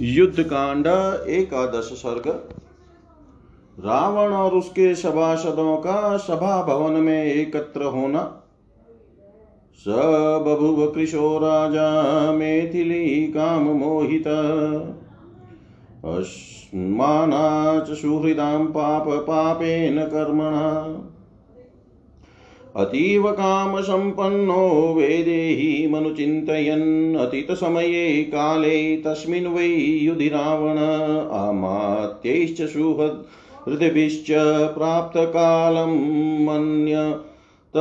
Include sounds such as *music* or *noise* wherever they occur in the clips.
युद्ध कांड एकादश सर्ग। रावण और उसके सभासदों का सभा भवन में एकत्र होना। स कृशो राजा मेथिली काम मोहित। अस्मानाच सुहृदां पाप पापेन कर्मणा। अतीव कामसम्पन्नो वेदेहि मनुचिन्तयन्। अतीतसमये काले तस्मिन् वै युधि रावण अमात्यैश्च सुहृदिभिश्च प्राप्तकालं मन्यत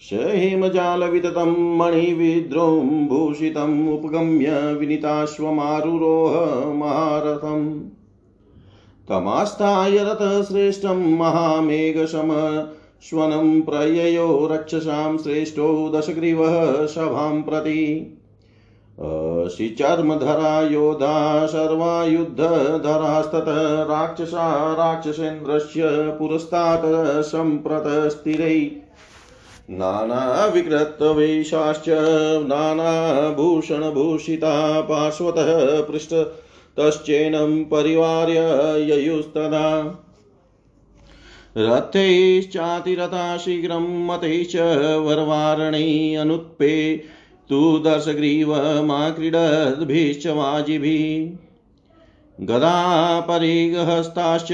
स हेमजालविततं मणिविद्रों भूषितम् उपगम्य विनीताश्वमारुरोह महारथम्। तमास्ताय रथश्रेष्ठं महामेघशम श्वनं प्रययो रक्षसां श्रेष्ठो दशग्रीवः सभां प्रति। शिचर्मधरा योधा सर्वा युद्धधरास्ततः राक्षसा राक्षसेन्द्रस्य पुरस्तात् सम्प्रतस्थिरै नानाविकृतवेशाश्च नानाभूषणभूषिता पार्श्वतः पृष्ठतश्चैनं परिवार्य ययुस्तदा। रथैश्चातिरथा शीघ्रं मतैश्च वरवारणे अनुत्पे तु दर्शग्रीवमाक्रीडद्भिश्च वाजिभिः। गदापरिगहस्ताश्च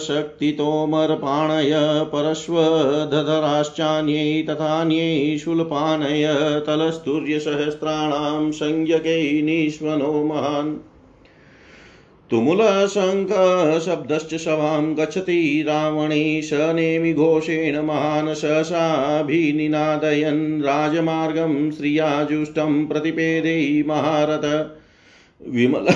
शक्तितोमरपाणय परश्वधराश्चान्ये तथान्ये शूलपानय तलस्तुर्यसहस्राणां संज्ञकै निष्वनो महान्। तुमुलशङ्खशब्दश्च सभां गच्छति रावणे स नेमि घोषेण महान् सहसाभिनिनादयन् राजमार्गं श्रियाजुष्टं प्रतिपेदे महारथ। विमल *coughs*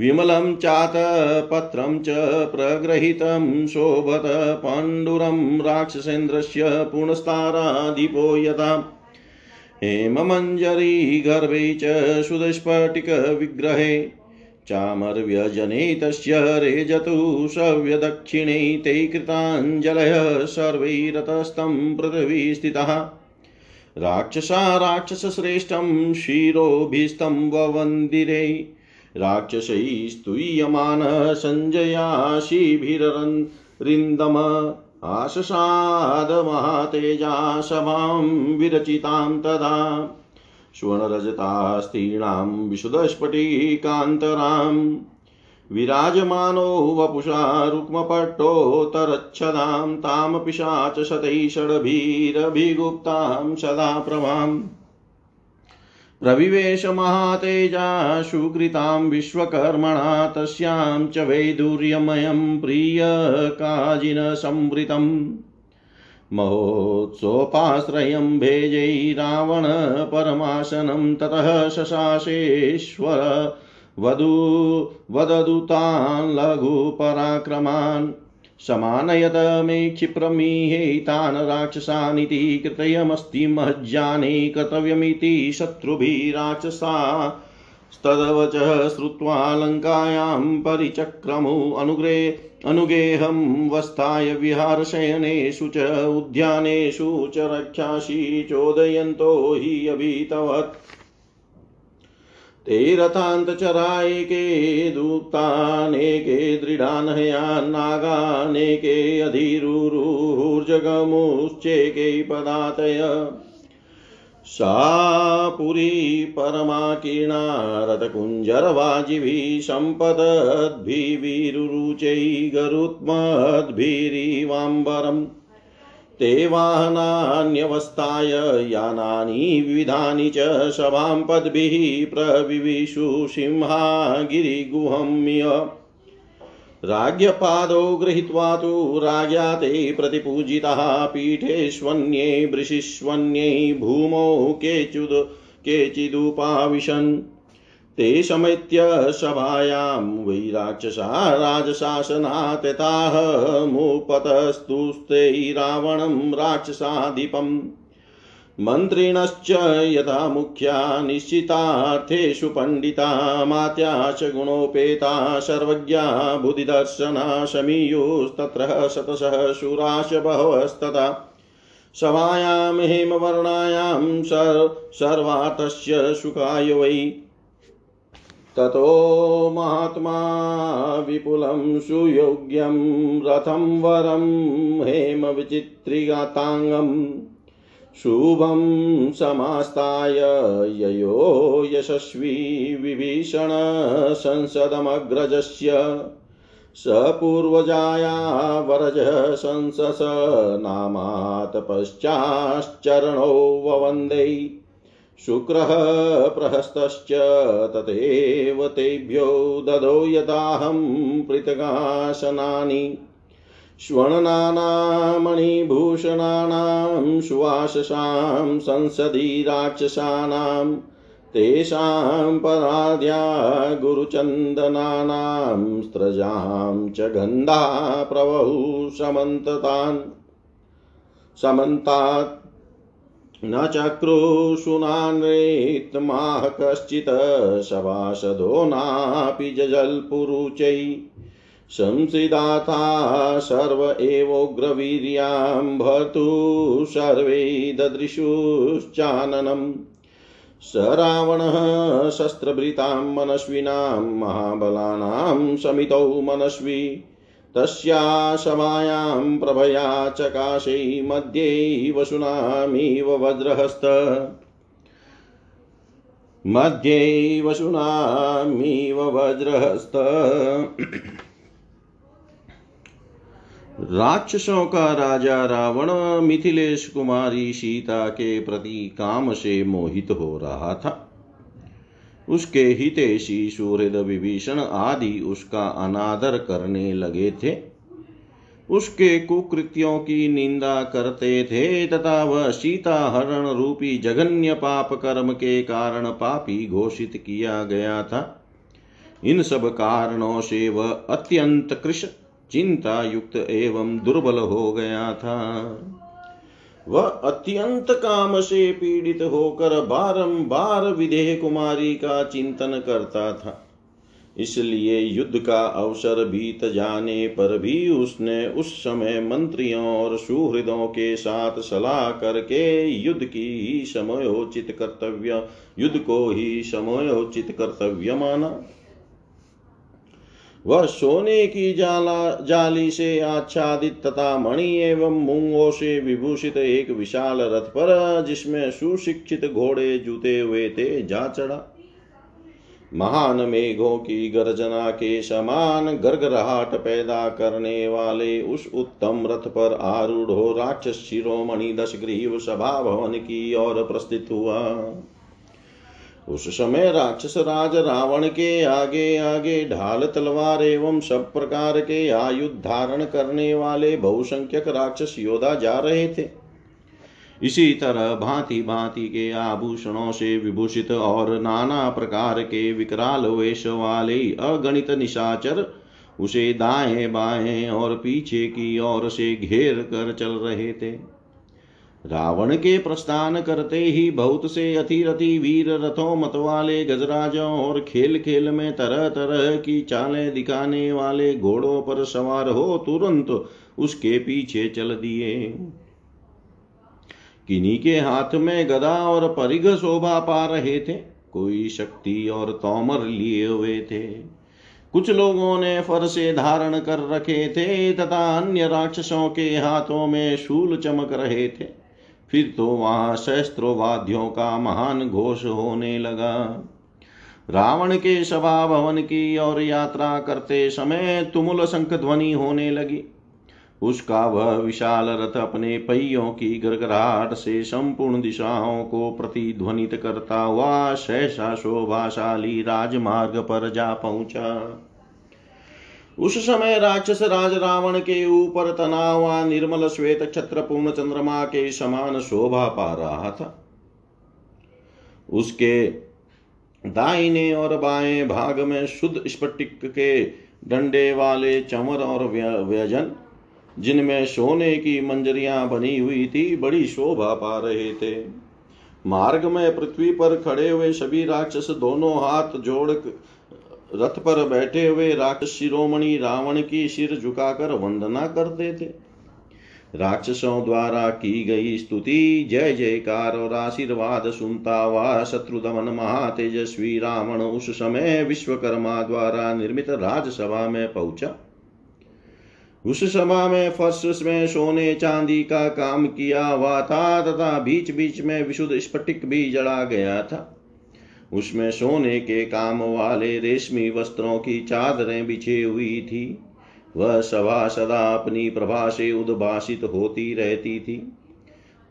विमलं चातपत्रं च प्रगृहीतं शोभत पाण्डुरं राक्षसेन्द्रस्य पुनस्ताराधिपो यथा। हेममञ्जरी गर्भे च सुदस्फटिकविग्रहे चामर्व्यजने रेजतु सव्यदक्षिणे ते कृताञ्जलयः सर्वैरतस्तं पृथिवी स्थितः। राक्षसा राक्षसश्रेष्ठं क्षीरोभिस्तं ववन्दिरे। राक्षसैः स्तूयमानः सञ्जयाशिभिररिन्दम आशसादमहातेजा सभां विरचितां तदा। स्वर्णरजतास्तीर्णां विशुदस्फटिकान्तरां, विराजमानो वपुषा रुक्मपट्टोत्तरच्छदां तां पिशाचशतैः षड्भिरभिगुप्तां सदा प्रभाम् प्रविवेश महातेजा सुकृतां विश्वकर्मणा, तस्यां च वैदुर्यमयं प्रियकाजिनसंवृतम्। महोत्सोपाश्रयं भेजै रावण परमासनं ततः शशासेश्वर वधू वददुतान् लघुपराक्रमान्। समानयत मे क्षिप्रमीहे तान् राक्षसानिति कृतयमस्ति महज्जाने कर्तव्यमिति शत्रुभिः राक्षसा। तदवचः श्रुत्वा लङ्कायां परिचक्रमु अनुग्रे, अनुगेहं वस्थाय विहारशयनेषु च उद्यानेषु च रक्षांसि चोदयन्तो हि अभीतवत्। ते रथान्तचरायके दुक्तानेके दृढानहयान्नागानेके अधिरुरुर्जगमुश्चेके पदातय। सा पुरी परमाकीर्णा रथकुञ्जरवाजिभिः सम्पदद्भिरुरुचै गरुत्मद्भिरिवाम्बरम्। ते वाहनान्यवस्थाय यानानि विविधानि च सभां पद्भिः प्रविविशु सिंहा गिरिगुहम्य राज्ञपादौ गृहीत्वा तु राज्ञा ते प्रतिपूजिताः पीठेष्वन्ये वृषिष्वन्ये भूमौ केचिद् केचिदुपाविशन्। ते समेत्य सभायां वै राक्षसा राजशासनात्यताः मुपतस्तुस्ते रावणं राक्षसाधिपम्। मन्त्रिणश्च यथा मुख्या निश्चितार्थेषु पण्डिता मात्या च गुणोपेता सर्वज्ञा बुधिदर्शना शमीयुस्तत्र शतशः शूराश बहवस्तथा सभायां हेमवर्णायां सर् सर्वार्थस्य सुखाय वै। ततो महात्मा विपुलं सुयोग्यं रथं वरं हेमविचित्रिगाताङ्गम्। शुभं समास्ताय। ययो यशस्वी विभीषण संसदमग्रजस्य। स पूर्वजाया वरजः संसस नामात् पश्चाश्चरणौ ववन्दे। शुक्रः प्रहस्तश्च तथैव तेभ्यो ददौ यदाहं पृथगासनानि। श्वणनानामणिभूषणानां सुवाससां संसदि राक्षसानां तेषां पराद्या गुरुचन्दनानां, स्त्रजां च गन्धा प्रवहु समन्ततान् समन्तात् न चक्रुषुनान्रेत्माह कश्चित् सभासदो नापि जजल्पुरुचै। संसिदाता सर्व एवोग्रवीर्यां भर्तु सर्वे ददृशुश्चाननम्। स रावणः शस्त्रभृतां मनस्विनां महाबलानां समितौ मनस्वी। तस्या सभायां प्रभया चकाशै मध्ये वसुनामिव वज्रहस्त। मध्ये वसुनामिव वज्रहस्त। राक्षसों का राजा रावण, मिथिलेश कुमारी सीता के प्रति काम से मोहित हो रहा था। उसके हितेशी सुहृद विभीषण आदि उसका अनादर करने लगे थे। उसके कुकृत्यों की निंदा करते थे तथा वह सीता हरण रूपी जघन्य पाप कर्म के कारण पापी घोषित किया गया था। इन सब कारणों से वह अत्यंत कृष्ण चिंता युक्त एवं दुर्बल हो गया था। वह अत्यंत काम से पीड़ित होकर बारंबार विदेह कुमारी का चिंतन करता था। इसलिए युद्ध का अवसर बीत जाने पर भी उसने उस समय मंत्रियों और सुहृदों के साथ सलाह करके युद्ध की ही समयोचित कर्तव्य, युद्ध को ही समयोचित कर्तव्य माना। वह सोने की जाला, जाली से आच्छादित तथा मणि एवं मूंगों से विभूषित एक विशाल रथ पर, जिसमें सुशिक्षित घोड़े जूते हुए थे, जा चढ़ा। महान मेघों की गर्जना के समान गर्गराहट पैदा करने वाले उस उत्तम रथ पर आरूढ़ राक्षस शिरोमणि दश ग्रीव सभा भवन की ओर प्रस्थित हुआ। उस समय राक्षस राज रावण के आगे आगे ढाल तलवार एवं सब प्रकार के आयुध धारण करने वाले बहुसंख्यक राक्षस योद्धा जा रहे थे। इसी तरह भांति भांति के आभूषणों से विभूषित और नाना प्रकार के विकराल वेश वाले अगणित निशाचर उसे दाएँ बाएँ और पीछे की ओर से घेर कर चल रहे थे। रावण के प्रस्थान करते ही बहुत से अथिरथि वीर रथों मतवाले गजराजों और खेल खेल में तरह तरह की चालें दिखाने वाले घोड़ों पर सवार हो तुरंत उसके पीछे चल दिए। किन्हीं के हाथ में गदा और परिघ शोभा पा रहे थे, कोई शक्ति और तोमर लिए हुए थे। कुछ लोगों ने फरसे धारण कर रखे थे तथा अन्य राक्षसों के हाथों में शूल चमक रहे थे। फिर तो वहाँ शस्त्रोवाद्यों का महान घोष होने लगा। रावण के सभा भवन की और यात्रा करते समय तुमुल शंख ध्वनि होने लगी। उसका वह विशाल रथ अपने पहियों की गड़गड़ाहट से संपूर्ण दिशाओं को प्रतिध्वनित करता हुआ सहसा शोभाशाली राजमार्ग पर जा पहुँचा। उस समय राक्षस राज रावण के ऊपर तना हुआ निर्मल श्वेत छत्र पूर्ण चंद्रमा के समान शोभा पा रहा था। उसके दाहिने और बाएँ भाग में शुद्ध स्फटिक के डंडे वाले चमर और व्यजन, जिनमें सोने की मंजरियाँ बनी हुई थी, बड़ी शोभा पा रहे थे। मार्ग में पृथ्वी पर खड़े हुए सभी राक्षस दोनों हाथ जोड़ रथ पर बैठे हुए राक्षस शिरोमणि रावण की सिर झुकाकर वंदना करते थे। राक्षसों द्वारा की गई स्तुति, जय जयकार और आशीर्वाद सुनता हुआ शत्रुदमन महातेजस्वी रावण उस समय विश्वकर्मा द्वारा निर्मित राजसभा में पहुँचा। उस सभा में फर्श में सोने चांदी का काम किया हुआ था तथा बीच बीच में विशुद्ध स्फटिक भी जड़ा गया था। उसमें सोने के काम वाले रेशमी वस्त्रों की चादरें बिछी हुई थी। वह सभा सदा अपनी प्रभा से उद्भाषित होती रहती थी।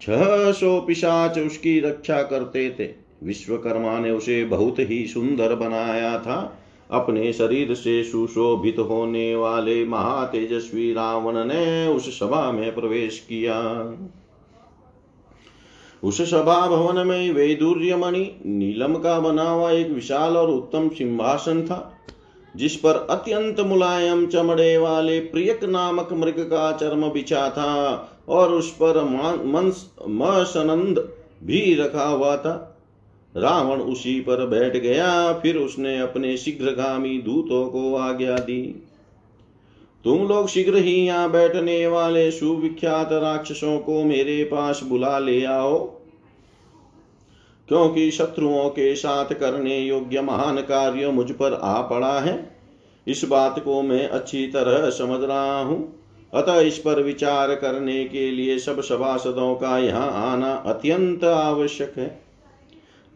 छह सौ पिशाच उसकी रक्षा करते थे। विश्वकर्मा ने उसे बहुत ही सुंदर बनाया था। अपने शरीर से सुशोभित होने वाले महातेजस्वी रावण ने उस सभा में प्रवेश किया। उस सभा भवन में वैदुर्य मणि नीलम का बना हुआ एक विशाल और उत्तम सिंहासन था, जिस पर अत्यंत मुलायम चमड़े वाले प्रियक नामक मृग का चर्म बिछा था, और उस पर मसनंद भी रखा हुआ था। रावण उसी पर बैठ गया, फिर उसने अपने शीघ्रगामी दूतों को आज्ञा दी। तुम लोग शीघ्र ही यहाँ बैठने वाले सुविख्यात राक्षसों को मेरे पास बुला ले आओ, क्योंकि शत्रुओं के साथ करने योग्य महान कार्य मुझ पर आ पड़ा है। इस बात को मैं अच्छी तरह समझ रहा हूँ। अतः इस पर विचार करने के लिए सब सभासदों का यहाँ आना अत्यंत आवश्यक है।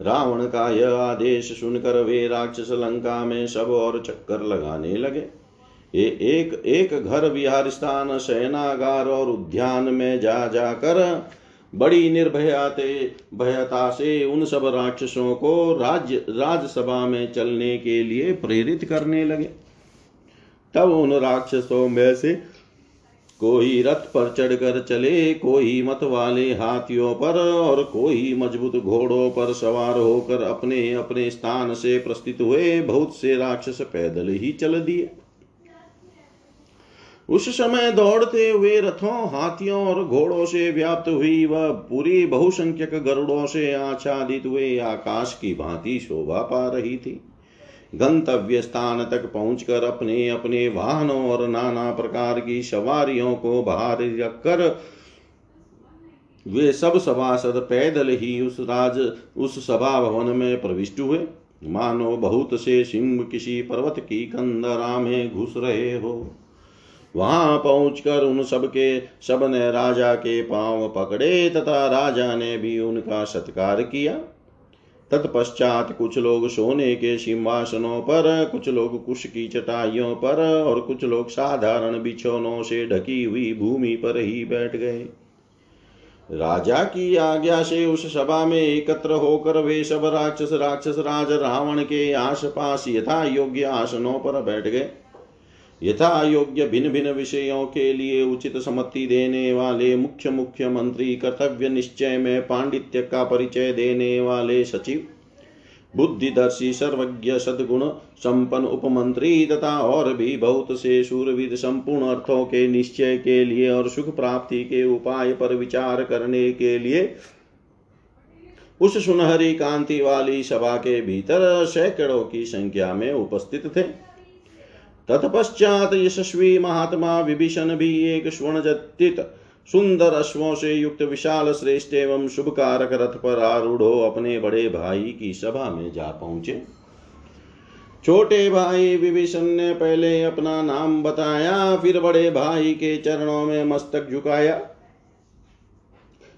रावण का यह आदेश सुनकर वे राक्षस लंका में सब और चक्कर लगाने लगे। ये एक एक घर विहार स्थान सेनागार और उद्यान में जा जाकर बड़ी निर्भयाते भयता से उन सब राक्षसों को राज्य राजसभा में चलने के लिए प्रेरित करने लगे। तब उन राक्षसों में से कोई रथ पर चढ़कर चले, कोई मत वाले हाथियों पर और कोई मज़बूत घोड़ों पर सवार होकर अपने अपने स्थान से प्रस्थित हुए। बहुत से राक्षस पैदल ही चल दिए। उस समय दौड़ते हुए रथों, हाथियों और घोड़ों से व्याप्त हुई वह पूरी बहुसंख्यक गरुड़ों से आच्छादित हुए आकाश की भांति शोभा पा रही थी। गंतव्य स्थान तक पहुंचकर अपने अपने वाहनों और नाना प्रकार की सवारियों को बाहर रखकर वे सब सभासद पैदल ही उस राज, उस सभा भवन में प्रविष्ट हुए। मानो बहुत से सिंह किसी पर्वत की कंदरा में घुस रहे हो। वहाँ पहुंचकर उन सब के सबने राजा के पाँव पकड़े तथा राजा ने भी उनका सत्कार किया। तत्पश्चात कुछ लोग सोने के सिंहासनों पर, कुछ लोग कुश की चटाइयों पर और कुछ लोग साधारण बिछौनों से ढकी हुई भूमि पर ही बैठ गए। राजा की आज्ञा से उस सभा में एकत्र होकर वे सब राक्षस राक्षस राज, रावण के आसपास यथा योग्य आसनों पर बैठ गए। यथा योग्य भिन्न भिन्न विषयों के लिए उचित सम्मति देने वाले मुख्य मुख्य मंत्री कर्तव्य निश्चय में पांडित्य का परिचय देने वाले सचिव, बुद्धिदर्शी, सर्वज्ञ, सदगुण संपन्न उपमंत्री तथा और भी बहुत से सूरवीर संपूर्ण अर्थों के निश्चय के लिए और सुख प्राप्ति के उपाय पर विचार करने के लिए उस सुनहरी कांति वाली सभा के भीतर सैकड़ों की संख्या में उपस्थित थे। तत्पश्चात यशस्वी महात्मा विभीषण भी एक स्वर्णजतित सुंदर अश्वों से युक्त विशाल श्रेष्ठ एवं शुभ कारक रथ पर आरूढ़ अपने बड़े भाई की सभा में जा पहुँचे। छोटे भाई विभीषण ने पहले अपना नाम बताया, फिर बड़े भाई के चरणों में मस्तक झुकाया।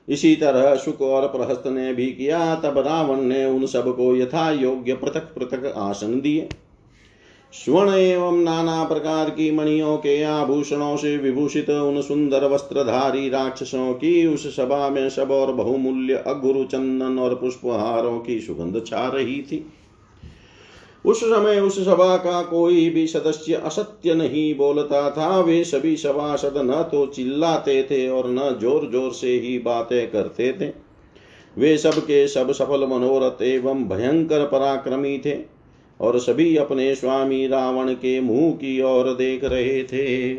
इसी तरह शुक और प्रहस्त ने भी किया, तब रावण ने उन सबको यथा योग्य पृथक पृथक आसन दिए। स्वर्ण एवं नाना प्रकार की मणियों के आभूषणों से विभूषित उन सुंदर वस्त्रधारी राक्षसों की उस सभा में सब और बहुमूल्य अगुरु चंदन और पुष्पहारों की सुगंध छा रही थी। उस समय उस सभा का कोई भी सदस्य असत्य नहीं बोलता था। वे सभी सभासद न तो चिल्लाते थे और न ज़ोर ज़ोर से ही बातें करते थे। वे सब के सब सफल मनोरथ एवं भयंकर पराक्रमी थे। और सभी अपने स्वामी रावण के मुँह की ओर देख रहे थे।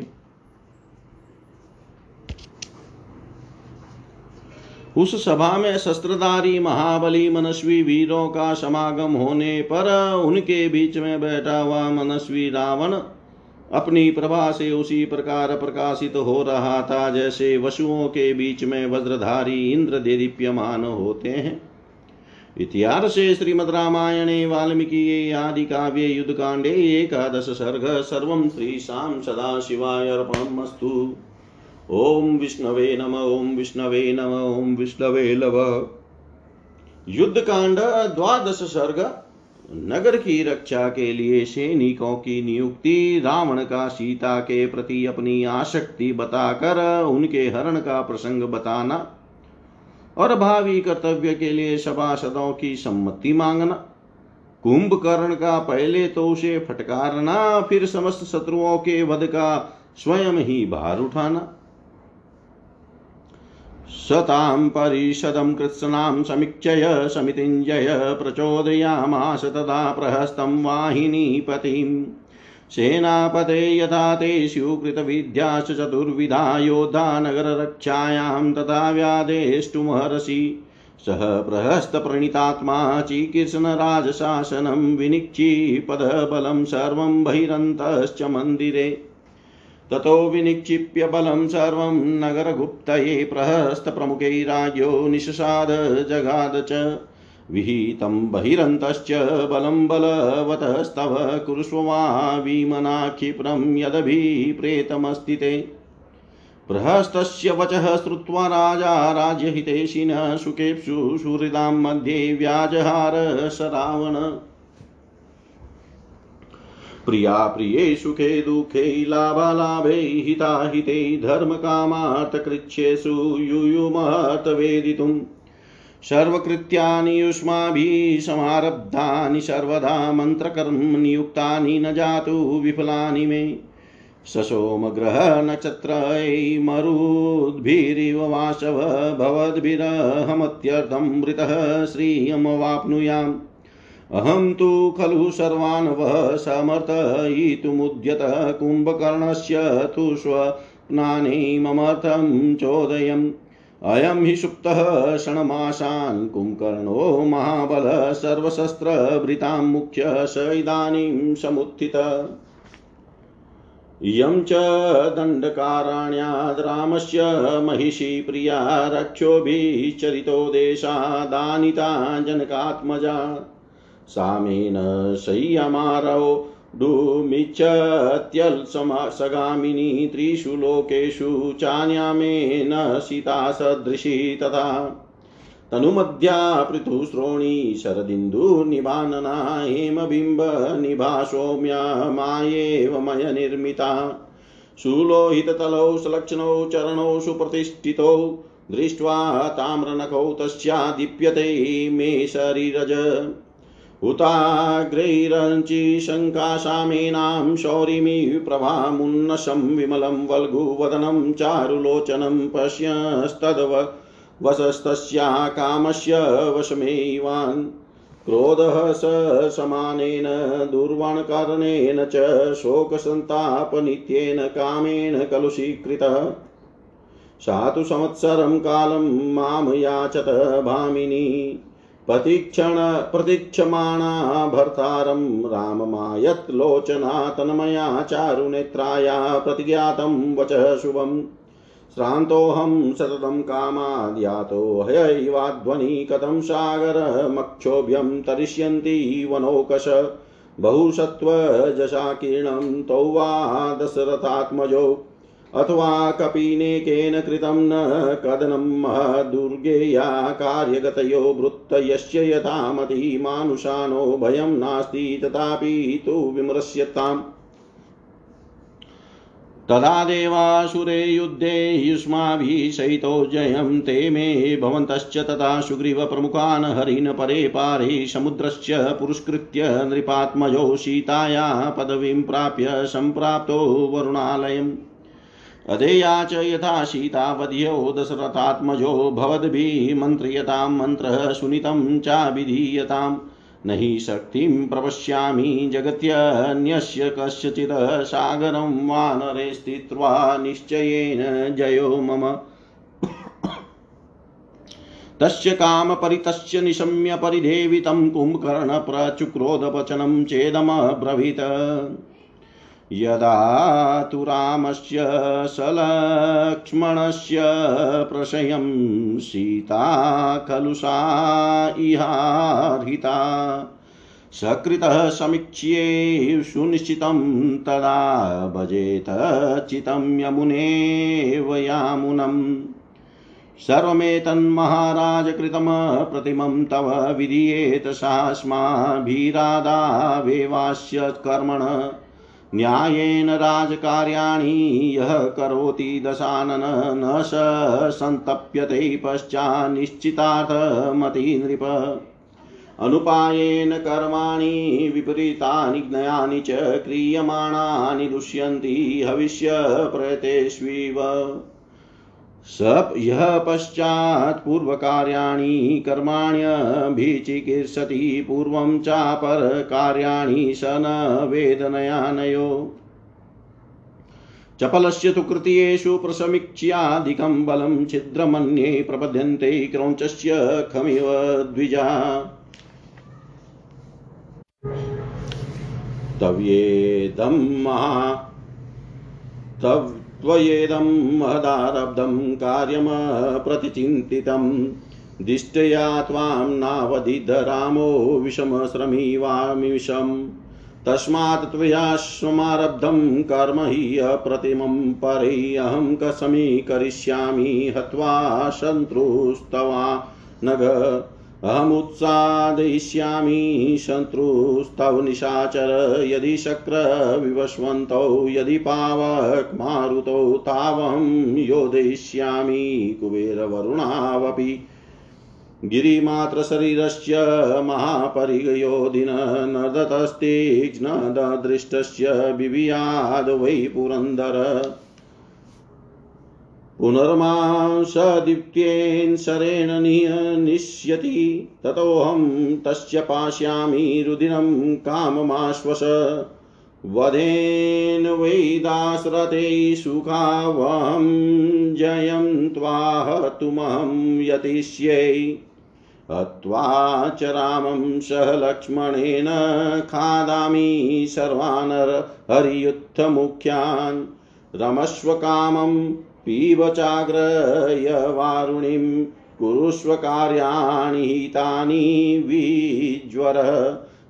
उस सभा में शस्त्रधारी महाबली मनस्वी वीरों का समागम होने पर उनके बीच में बैठा हुआ मनस्वी रावण अपनी प्रभा से उसी प्रकार प्रकाशित हो रहा था जैसे वसुओं के बीच में वज्रधारी इंद्र दीप्यमान होते हैं। इतिहास श्रीमद रामायणे वाल्मीकि आदि काव्ये युद्ध कांडे एकादश सर्ग सर्व श्रीशां सदा शिवाय अर्पणमस्तु। ओम विष्णवे नम ओम विष्णवे नम ओम विष्णवे लव युद्ध कांड द्वादश सर्ग, नगर की रक्षा के लिए सैनिकों की नियुक्ति, रावण का सीता के प्रति अपनी आसक्ति बताकर उनके हरण का प्रसंग बताना और भावी कर्तव्य के लिए सभासदों की सम्मति मांगना। कुंभकर्ण का पहले तो उसे फटकारना, फिर समस्त शत्रुओं के वध का स्वयं ही भार उठाना। सतां परिषदं कृत्स्नां समीक्षय समितिञ्जय प्रचोदयामास तदा प्रहस्तं वाहिनीपतिम्। सेनापते यथा तेषु कृतविद्याश्च चतुर्विधा योद्धा नगररक्षायां तथा व्यादेष्टुमहर्षि सः प्रहस्तप्रणितात्मा चिकीर्षणराजशासनं विनिक्षिपदबलं सर्वं बहिरन्तश्च मन्दिरे। ततो विनिक्षिप्य बलं सर्वं नगरगुप्तये प्रहस्तप्रमुखै राज्ञो निशसाद जगाद च विहितं बहिरन्तश्च बलं बलवतस्तव कुरुष्व विमना क्षिप्रं यदभिप्रेतमस्ति ते। प्रहस्तस्य वचः श्रुत्वा राजा राज्यहितेशिनः सुखेप्सु सुहृदां मध्ये व्याजहार स रावण प्रिया प्रिये सुखे दुःखे लाभालाभे हिताहिते धर्मकामार्थकृच्छ्येषु युयुमत वेदितुम्। सर्वकृत्यानि युष्माभिः समारब्धानि, सर्वदा मन्त्रकर्मनियुक्तानि न जातु विफलानि मे। ससोमग्रहनक्षत्रै मरुद्भिरिव वासव, भवद्भिरहमत्यर्थं मृतः श्रियमवाप्नुयाम् अहं तु खलु सर्वान् वः समर्थयितुमुद्यत कुम्भकर्णस्य तु स्वप्नानि ममर्थं चोदयम्। अयं हि सुप्तः कुम्भकर्णो महाबल सर्वशस्त्रभृतां मुख्य स इदानीं समुत्थित। इयं च दण्डकारण्याद् रामस्य महिषी प्रिया रक्षोभिश्चरितो देशादानिता जनकात्मजा। सामेन संयमारौ डुमिच्छत्यल्सगामिनी त्रिषु लोकेषु चान्यामेन सीता सदृशी तथा। तनुमध्या पृथुश्रोणी शरदिन्दुनिभानना हेमबिम्बनिभा सौम्या मायेव मयनिर्मिता। सुलोहिततलौ सलक्षणौ चरणौ सुप्रतिष्ठितौ दृष्ट्वा ताम्रनखौ तस्या दीप्यते मे शरीरज। हुताग्रैरञ्चि शङ्काशामेनां शौरिमिव प्रभामुन्नशं विमलं वल्गुवदनं चारुलोचनं पश्यस्तद्व वसस्तस्या कामस्य वशमेवान् क्रोधः स समानेन दुर्वाणकर्णेन च शोकसन्तापनित्येन कामेन कलुषीकृतः। सा तु संवत्सरं कालं माँ याचत भामिनी। प्रतीक्षण प्रतीक्षमाणा भर्तारं राममायत् लोचना तन्मया चारुनेत्राया प्रतिज्ञातं वचः शुभम्। श्रान्तोऽहं सततं कामाद्यातो हयैवाध्वनि कथं सागरमक्षोभ्यं तरिष्यन्ति वनौकश। बहुसत्त्वजशाकीर्णं तौ वा दशरथात्मजौ। अथवा कपिनेकेन कृतं न कदनं महदुर्गेया कार्यगतयो वृत्तयस्य यथा मति मानुषानो भयं नास्ति, तथापि तु विमृश्यताम्। तदा देवासुरे युद्धे युष्माभिः सहितो जयं ते मे भवन्तश्च तथा सुग्रीवप्रमुखान् हरिन् परे पारे समुद्रस्य पुरस्कृत्य नृपात्मजो सीताया पदवीं प्राप्य सम्प्राप्तो वरुणालयम्। अधेया च यथा सीतावध्यो दशरथात्मजो भवद्भिः मन्त्र्यतां मन्त्रः सुनितं चाभिधीयताम् न हि शक्तिं प्रपश्यामि जगत्यन्यस्य कस्यचित् सागरं वानरे स्थित्वा निश्चयेन जयो मम। तस्य कामपरितस्य निशम्य परिदेवितं कुम्भकर्णप्रचुक्रोधवचनं चेदमब्रवीत्। यदा तु रामस्य सलक्ष्मणस्य प्रशयं सीता सा इहार्हिता। सकृतः समीक्ष्ये सुनिश्चितं तदा भजेत चितं यमुनेव यामुनम्। सर्वमेतन्महाराज कृतं प्रतिमं तव विधीयेत सास्माभिरादावेवास्य कर्मण। न्यायेन राजकार्याणि यः करोति दशानन न स सन्तप्यते पश्चान्निश्चितार्थमति नृप अनुपायेन कर्माणि विपरीतानि ज्ञयानि च क्रियमाणानि दुष्यन्ति हविष्यप्रयतेष्विव स यः पश्चात् पूर्वकार्याणि कर्माण्यभिचिकीर्षति पूर्वं चापरकार्याणि स न वेदनयानयो चपलस्य तु कृत्येषु प्रसमीक्ष्याधिकं बलं छिद्रमन्ये प्रपद्यन्ते क्रौञ्चस्य खमिव द्विजा। तव्येदं तव त्वयेदं महदारब्धं कार्यमप्रतिचिन्तितं दिष्टया त्वां नावदिधरामो विषमश्रमीवामिषम्। तस्मात् त्वया कर्म हि अप्रतिमं परै अहं कसमीकरिष्यामि हत्वा शत्रुस्तवा नग अहमुत्सादयिष्यामि शत्रुस्तव निशाचर यदि शक्रविवस्वन्तौ यदि पावकमारुतौ, तावहं योजयिष्यामि कुबेरवरुणावपि। गिरिमात्रशरीरस्य महापरिगयोधिन न दतस्तीक्ष्णदृष्टस्य बिभियाद वै पुरन्दर। पुनर्मांसदीप्त्येन शरेण निश्यति ततोऽहं तस्य पास्यामि रुदिनं काममाश्वस। वधेन वै दासरथे सुखावहं जयं त्वाहतुमहं यतिष्यै। हत्वा च रामं सह लक्ष्मणेन खादामि सर्वान् हरियुत्थमुख्यान्। रमस्वकामम् पीब चाग्रयवारुणीं कुरुष्व कार्याणि हितानि विज्वर।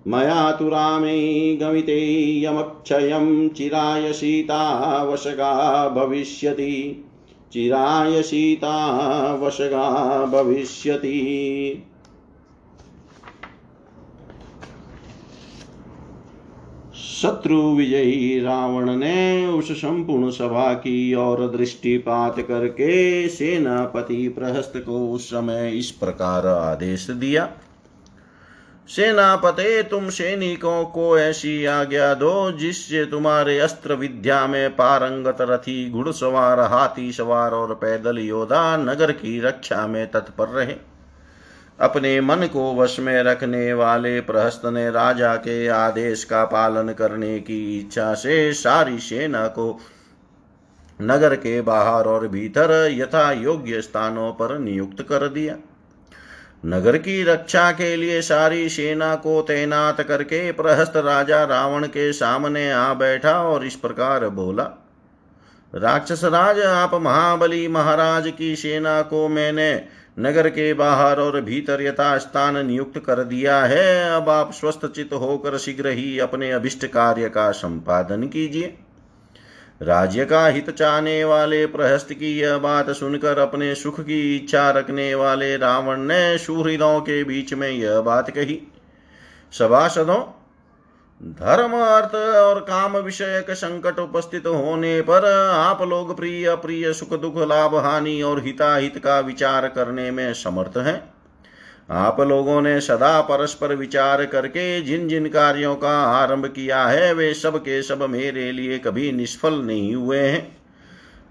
मया तु रामे गमिते यमक्षयं चिराय सीतावशगा भविष्यति। चिराय सीतावशगा भविष्यति। शत्रु विजयी रावण ने उस संपूर्ण सभा की ओर दृष्टिपात करके सेनापति प्रहस्त को उस समय इस प्रकार आदेश दिया। सेनापते, तुम सैनिकों को ऐसी आज्ञा दो, जिससे तुम्हारे अस्त्र विद्या में पारंगत रथी, घुड़सवार, हाथी सवार और पैदल योद्धा नगर की रक्षा में तत्पर रहे। अपने मन को वश में रखने वाले प्रहस्त ने राजा के आदेश का पालन करने की इच्छा से सारी सेना को नगर के बाहर और भीतर यथा योग्य स्थानों पर नियुक्त कर दिया। नगर की रक्षा के लिए सारी सेना को तैनात करके प्रहस्त राजा रावण के सामने आ बैठा और इस प्रकार बोला, राक्षस राज, आप महाबली महाराज की सेना को मैंने नगर के बाहर और भीतर यथा स्थान नियुक्त कर दिया है। अब आप स्वस्थ चित होकर शीघ्र ही अपने अभिष्ट कार्य का संपादन कीजिए। राज्य का हित चाहने वाले, प्रहस्त की यह बात सुनकर अपने सुख की इच्छा रखने वाले रावण ने सुहृदों के बीच में यह बात कही। सभासदों धर्म, अर्थ और काम विषयक संकट उपस्थित होने पर आप लोग प्रिय प्रिय सुख, दुख, लाभ, हानि और हिताहित का विचार करने में समर्थ हैं। आप लोगों ने सदा परस्पर विचार करके जिन जिन कार्यों का आरंभ किया है, वे सब के सब मेरे लिए कभी निष्फल नहीं हुए हैं।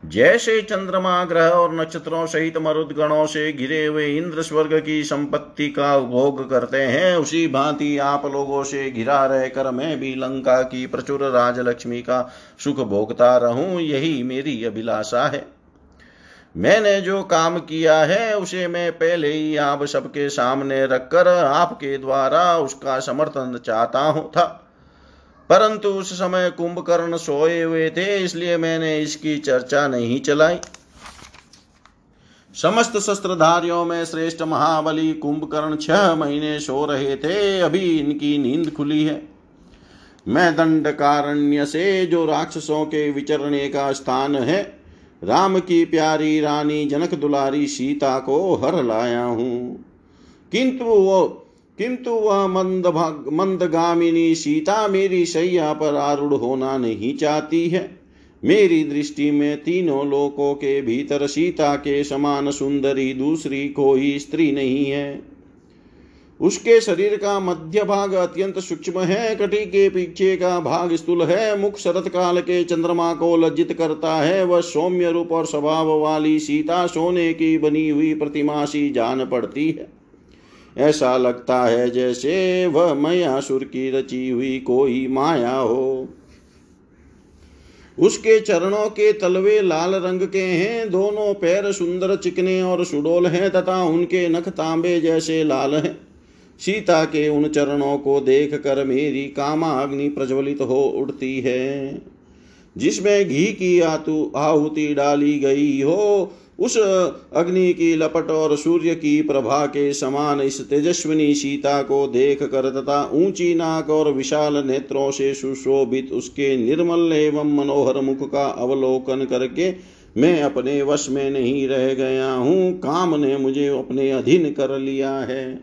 जैसे चंद्रमा ग्रह और नक्षत्रों सहित मरुदगणों से घिरे हुए इंद्र स्वर्ग की संपत्ति का उपभोग करते हैं, उसी भांति आप लोगों से घिरा रहकर मैं भी लंका की प्रचुर राजलक्ष्मी का सुख भोगता रहूँ, यही मेरी अभिलाषा है। मैंने जो काम किया है, उसे मैं पहले ही आप सबके सामने रखकर आपके द्वारा उसका समर्थन चाहता हूँ, था। परंतु उस समय कुंभकर्ण सोए हुए थे, इसलिए मैंने इसकी चर्चा नहीं चलाई। समस्त शस्त्रधारियों में श्रेष्ठ महाबली कुंभकर्ण छह महीने सो रहे थे, अभी इनकी नींद खुली है। मैं दंडकारण्य से जो राक्षसों के विचरने का स्थान है, राम की प्यारी रानी जनक दुलारी सीता को हर लाया हूँ। किंतु वो किंतु वह मंद मंदगामिनी सीता मेरी सैया पर आरूढ़ होना नहीं चाहती है। मेरी दृष्टि में तीनों लोकों के भीतर सीता के समान सुंदरी दूसरी कोई स्त्री नहीं है। उसके शरीर का मध्य भाग अत्यंत सूक्ष्म है, कटी के पीछे का भाग स्थूल है, मुख शरत काल के चंद्रमा को लज्जित करता है, वह सौम्य रूप और स्वभाव वाली सीता सोने की बनी हुई प्रतिमा सी जान पड़ती है। ऐसा लगता है जैसे वह मयासुर की रची हुई कोई माया हो। उसके चरणों के तलवे लाल रंग के हैं, दोनों पैर सुंदर चिकने और सुडोल हैं, तथा उनके नख तांबे जैसे लाल हैं। सीता के उन चरणों को देख कर मेरी कामा अग्नि प्रज्वलित हो उठती है। जिसमें घी की आतु आहुति डाली गई हो उस अग्नि की लपट और सूर्य की प्रभा के समान इस तेजस्विनी सीता को देख कर तथा ऊँची नाक और विशाल नेत्रों से सुशोभित उसके निर्मल एवं मनोहर मुख का अवलोकन करके मैं अपने वश में नहीं रह गया हूँ। काम ने मुझे अपने अधीन कर लिया है।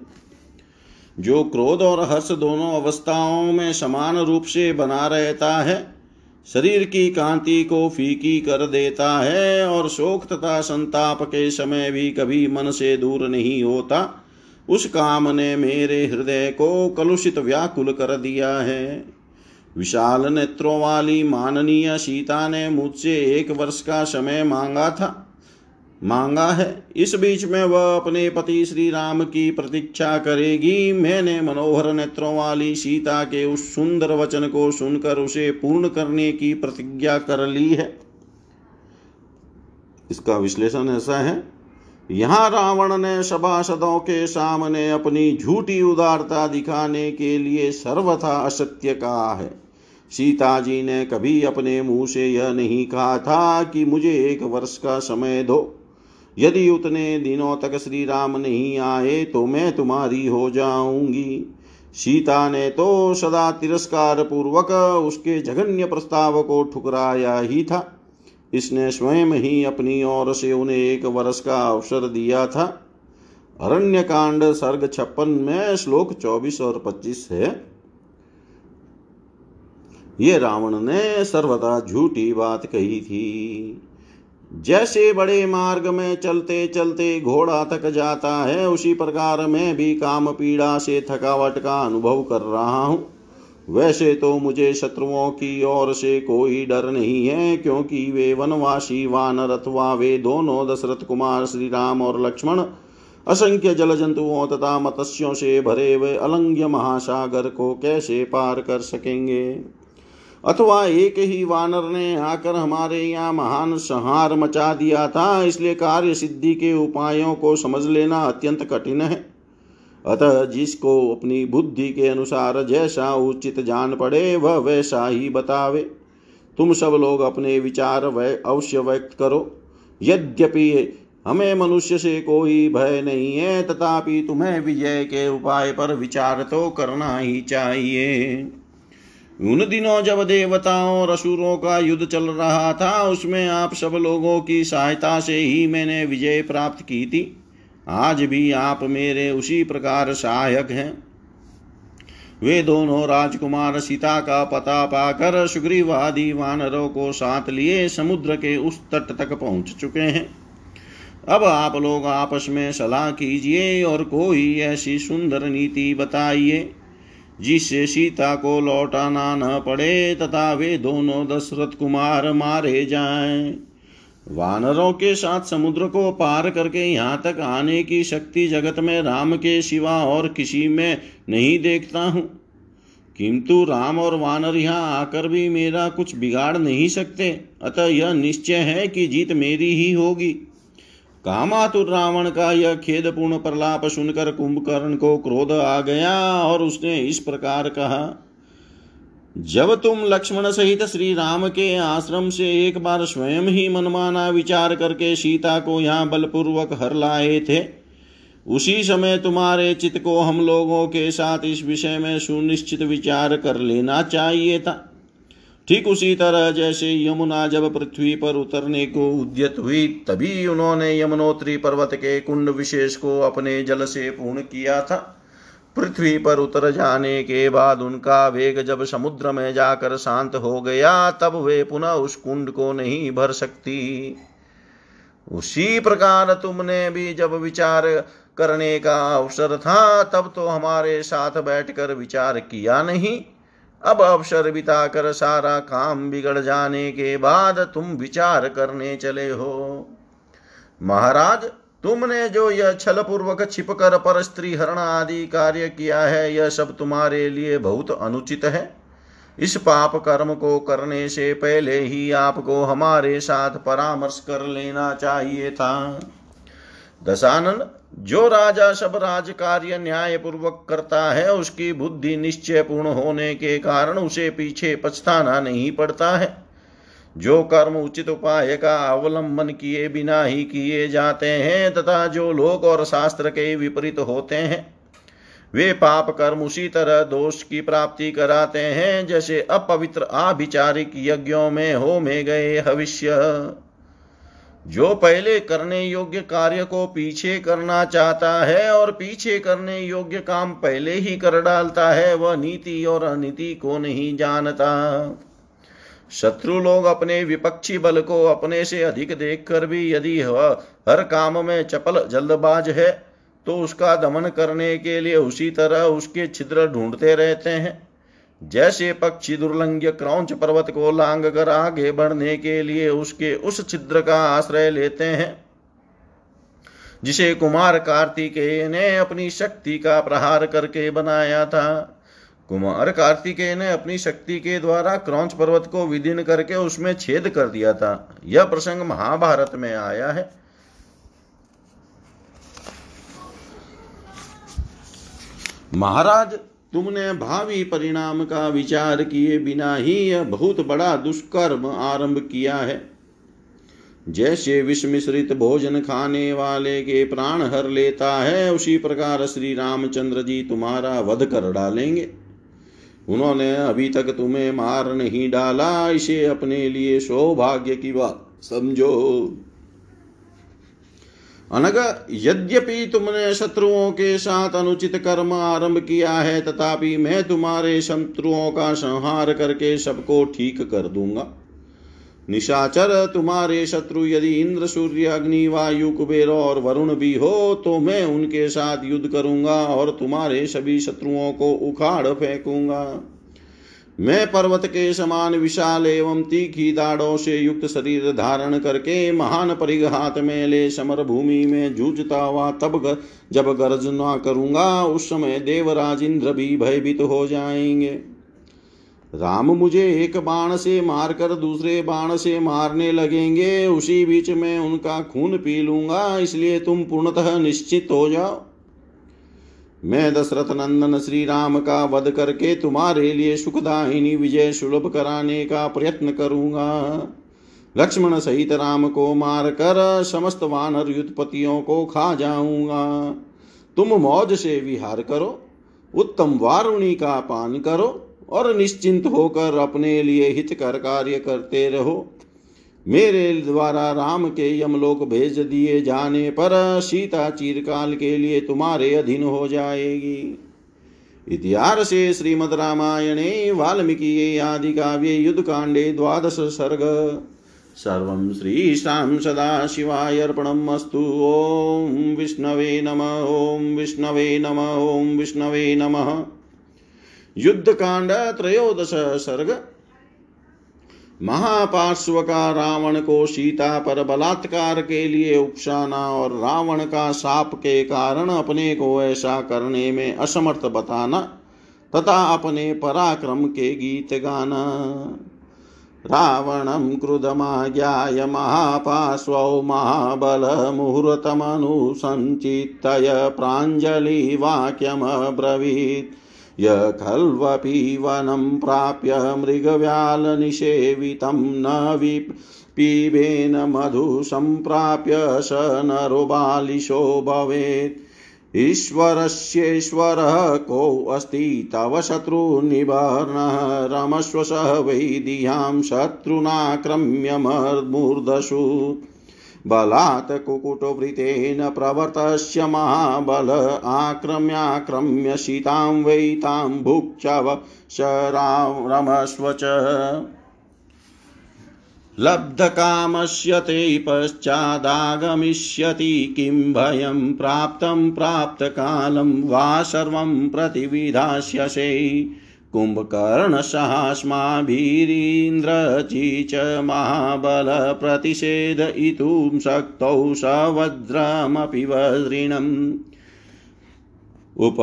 जो क्रोध और हर्ष दोनों अवस्थाओं में समान रूप से बना रहता है शरीर की कांति को फीकी कर देता है और शोक तथा संताप के समय भी कभी मन से दूर नहीं होता। उस काम ने मेरे हृदय को कलुषित व्याकुल कर दिया है। विशाल नेत्रों वाली माननीय सीता ने मुझसे एक वर्ष का समय मांगा था। मांगा है। इस बीच में वह अपने पति श्री राम की प्रतीक्षा करेगी। मैंने मनोहर नेत्रों वाली सीता के उस सुंदर वचन को सुनकर उसे पूर्ण करने की प्रतिज्ञा कर ली है। इसका विश्लेषण ऐसा है। यहाँ रावण ने सभासदों के सामने अपनी झूठी उदारता दिखाने के लिए सर्वथा असत्य कहा है। सीता जी ने कभी अपने मुँह से यह नहीं कहा था कि मुझे एक वर्ष का समय दो। यदि उतने दिनों तक श्री राम नहीं आए तो मैं तुम्हारी हो जाऊँगी। सीता ने तो सदा तिरस्कार पूर्वक उसके जघन्य प्रस्ताव को ठुकराया ही था। इसने स्वयं ही अपनी ओर से उन्हें एक वर्ष का अवसर दिया था। अरण्य कांड सर्ग छप्पन में श्लोक चौबीस और पच्चीस है। ये रावण ने सर्वदा झूठी बात कही थी। जैसे बड़े मार्ग में चलते चलते घोड़ा थक जाता है, उसी प्रकार मैं भी काम पीड़ा से थकावट का अनुभव कर रहा हूँ। वैसे तो मुझे शत्रुओं की ओर से कोई डर नहीं है, क्योंकि वे वनवासी वानर अथवा वे दोनों दशरथ कुमार श्री राम और लक्ष्मण असंख्य जल जंतुओं तथा मत्स्यों से भरे हुए अलंग्य महासागर को कैसे पार कर सकेंगे? अथवा एक ही वानर ने आकर हमारे यहाँ महान संहार मचा दिया था, इसलिए कार्य सिद्धि के उपायों को समझ लेना अत्यंत कठिन है। अतः जिसको अपनी बुद्धि के अनुसार जैसा उचित जान पड़े, वह वैसा ही बतावे। तुम सब लोग अपने विचार अवश्य व्यक्त करो। यद्यपि हमें मनुष्य से कोई भय नहीं है, तथापि तुम्हें विजय के उपाय पर विचार तो करना ही चाहिए। उन दिनों जब देवताओं और असुरों का युद्ध चल रहा था। उसमें आप सब लोगों की सहायता से ही मैंने विजय प्राप्त की थी। आज भी आप मेरे उसी प्रकार सहायक हैं। वे दोनों राजकुमार सीता का पता पाकर सुग्रीवादी वानरों को साथ लिए समुद्र के उस तट तक पहुँच चुके हैं। अब आप लोग आपस में सलाह कीजिए और कोई ऐसी सुंदर नीति बताइए। जिससे सीता को लौटाना न पड़े, तथा वे दोनों दशरथ कुमार मारे जाएँ। वानरों के साथ समुद्र को पार करके यहाँ तक आने की शक्ति जगत में राम के सिवा और किसी में नहीं देखता हूँ। किंतु राम और वानर यहाँ आकर भी मेरा कुछ बिगाड़ नहीं सकते। अतः यह निश्चय है कि जीत मेरी ही होगी। कामातुर रावण का यह खेदपूर्ण प्रलाप सुनकर कुंभकर्ण को क्रोध आ गया और उसने इस प्रकार कहा, जब तुम लक्ष्मण सहित श्री राम के आश्रम से एक बार स्वयं ही मनमाना विचार करके सीता को यहाँ बलपूर्वक हर लाए थे, उसी समय तुम्हारे चित्त को हम लोगों के साथ इस विषय में सुनिश्चित विचार कर लेना चाहिए था। ठीक उसी तरह जैसे यमुना जब पृथ्वी पर उतरने को उद्यत हुई, तभी उन्होंने यमुनोत्री पर्वत के कुंड विशेष को अपने जल से पूर्ण किया था। पृथ्वी पर उतर जाने के बाद उनका वेग जब समुद्र में जाकर शांत हो गया, तब वे पुनः उस कुंड को नहीं भर सकती। उसी प्रकार तुमने भी जब विचार करने का अवसर था, तब तो हमारे साथ बैठकर विचार किया नहीं। अब अवसर बिताकर सारा काम बिगड़ जाने के बाद तुम विचार करने चले हो। महाराज, तुमने जो यह छल पूर्वक छिप कर पर स्त्री हरण आदि कार्य किया है, यह सब तुम्हारे लिए बहुत अनुचित है। इस पाप कर्म को करने से पहले ही आपको हमारे साथ परामर्श कर लेना चाहिए था। दशानन जो राजा सब राज कार्य न्याय पूर्वक करता है, उसकी बुद्धि निश्चय पूर्ण होने के कारण उसे पीछे पछताना नहीं पड़ता है। जो कर्म उचित उपाय का अवलंबन किए बिना ही किए जाते हैं, तथा जो लोक और शास्त्र के विपरीत होते हैं, वे पाप कर्म उसी तरह दोष की प्राप्ति कराते हैं, जैसे अपवित्र आभिचारिक यज्ञों में हो में गए भविष्य जो पहले करने योग्य कार्य को पीछे करना चाहता है और पीछे करने योग्य काम पहले ही कर डालता है, वह नीति और अनीति को नहीं जानता। शत्रु लोग अपने विपक्षी बल को अपने से अधिक देखकर भी यदि हर काम में चपल जल्दबाज है तो उसका दमन करने के लिए उसी तरह उसके छिद्र ढूंढते रहते हैं। जैसे पक्षी दुर्लंघ्य क्रौच पर्वत को लांग कर आगे बढ़ने के लिए उसके उस छिद्र का आश्रय लेते हैं, जिसे कुमार कार्तिकेय ने अपनी शक्ति का प्रहार करके बनाया था। कुमार कार्तिकेय ने अपनी शक्ति के द्वारा क्रौच पर्वत को विदीन करके उसमें छेद कर दिया था। यह प्रसंग महाभारत में आया है। महाराज तुमने भावी परिणाम का विचार किए बिना ही यह बहुत बड़ा दुष्कर्म आरंभ किया है। जैसे विष मिश्रित भोजन खाने वाले के प्राण हर लेता है, उसी प्रकार श्री रामचंद्र जी तुम्हारा वध कर डालेंगे। उन्होंने अभी तक तुम्हें मार नहीं डाला, इसे अपने लिए सौभाग्य की बात समझो। अनग यद्यपि तुमने शत्रुओं के साथ अनुचित कर्म आरंभ किया है, तथापि मैं तुम्हारे शत्रुओं का संहार करके सबको ठीक कर दूँगा। निशाचर तुम्हारे शत्रु यदि इंद्र, सूर्य, अग्नि, वायु, कुबेर और वरुण भी हो तो मैं उनके साथ युद्ध करूँगा और तुम्हारे सभी शत्रुओं को उखाड़ फेंकूँगा। मैं पर्वत के समान विशाल एवं तीखी दाढ़ों से युक्त शरीर धारण करके महान परिघात में ले समर भूमि में जूझता हुआ तब गर, जब गर्जना करूँगा उस समय देवराज इंद्र भी भयभीत हो जाएँगे। राम मुझे एक बाण से मारकर दूसरे बाण से मारने लगेंगे उसी बीच में उनका खून पी लूँगा इसलिए तुम पूर्णतः निश्चित हो जाओ। मैं दशरथ नंदन श्री राम का वध करके तुम्हारे लिए सुखदायिनी विजय सुलभ कराने का प्रयत्न करूँगा। लक्ष्मण सहित राम को मार कर समस्त वानर युद्धपतियों को खा जाऊँगा। तुम मौज से विहार करो, उत्तम वारुणी का पान करो और निश्चिंत होकर अपने लिए हित कर कार्य करते रहो। मेरे द्वारा राम के यमलोक भेज दिए जाने पर सीता चीरकाल के लिए तुम्हारे अधीन हो जाएगी। इतिहासे श्रीमद् रामायणे, वाल्मीकि आदि काव्ये युद्ध कांडे द्वादश सर्ग। सर्वं श्रीशां सदाशिवाय अर्पणमस्तु ॐ विष्णवे नम, ॐ विष्णवे नम, ॐ विष्णवे नमः। युद्धकांड त्रयोदश सर्ग। महापार्श्व का रावण को सीता पर बलात्कार के लिए उकसाना और रावण का साप के कारण अपने को ऐसा करने में असमर्थ बताना तथा अपने पराक्रम के गीत गाना। रावणं क्रुधमाज्ञाय महापार्श्वौ महाबलमुहूर्तमनुसञ्चित्तय प्राञ्जलिवाक्यमब्रवीत्। य खल्वपि वनं प्राप्य मृगव्यालनिषेवितं न वि पीबेन मधु सम्प्राप्य स नरो बालिशो भवेत्। ईश्वरस्येश्वरः कोऽस्ति तव शत्रुनिवर्णः रमस्व स वैदियाँ शत्रुनाक्रम्यमूर्धसु बलात् कुकुटवृतेन प्रवर्तस्य महाबल, आक्रम्याक्रम्य सीतां वै तां भुक्चव स रमस्व च। लब्धकामस्य ते पश्चादागमिष्यति किं भयं प्राप्तं प्राप्तकालं वा सर्वं प्रतिविधास्यसे। कुम्भकर्णसास्माभिरीन्द्रची च महाबलप्रतिषेधयितुं शक्तौ सवज्रमपि वज्रिणम् उप,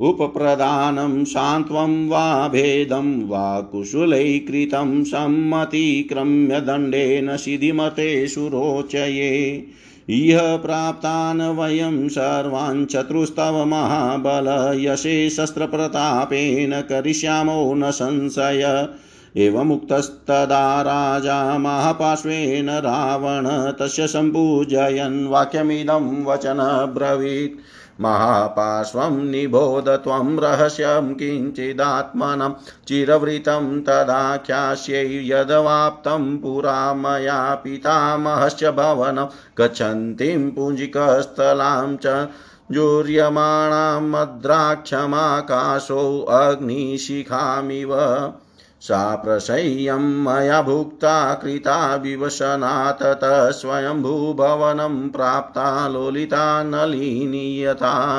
उपप्रदानं सान्त्वं वा भेदं वा कुशलैकृतं सम्मतिक्रम्य दण्डेन सिधिमतेषु रोचये। इह प्राप्तान् वयं सर्वान् चतुस्तव महाबल, यशे शस्त्रप्रतापेन करिष्यामो न संशय। एवमुक्तस्तदा राजा महापार्श्वेन रावण तस्य सम्पूजयन्, वाक्यमिदं वचनब्रवीत् महापार्श्वं निबोध त्वं रहस्यं किञ्चिदात्मनं, चिरवृतं तदाख्यास्यै यदवाप्तं पुरा मया पितामहस्य भवनं, गच्छन्तीं पुञ्जिकस्थलां च जुर्यमाणां मद्राक्षमाकाशो अग्निशिखामिव सा प्रसह्यं मया भुक्ता कृता विवशना ततः स्वयम्भूभवनं प्राप्ता लोलिता नलिनीयता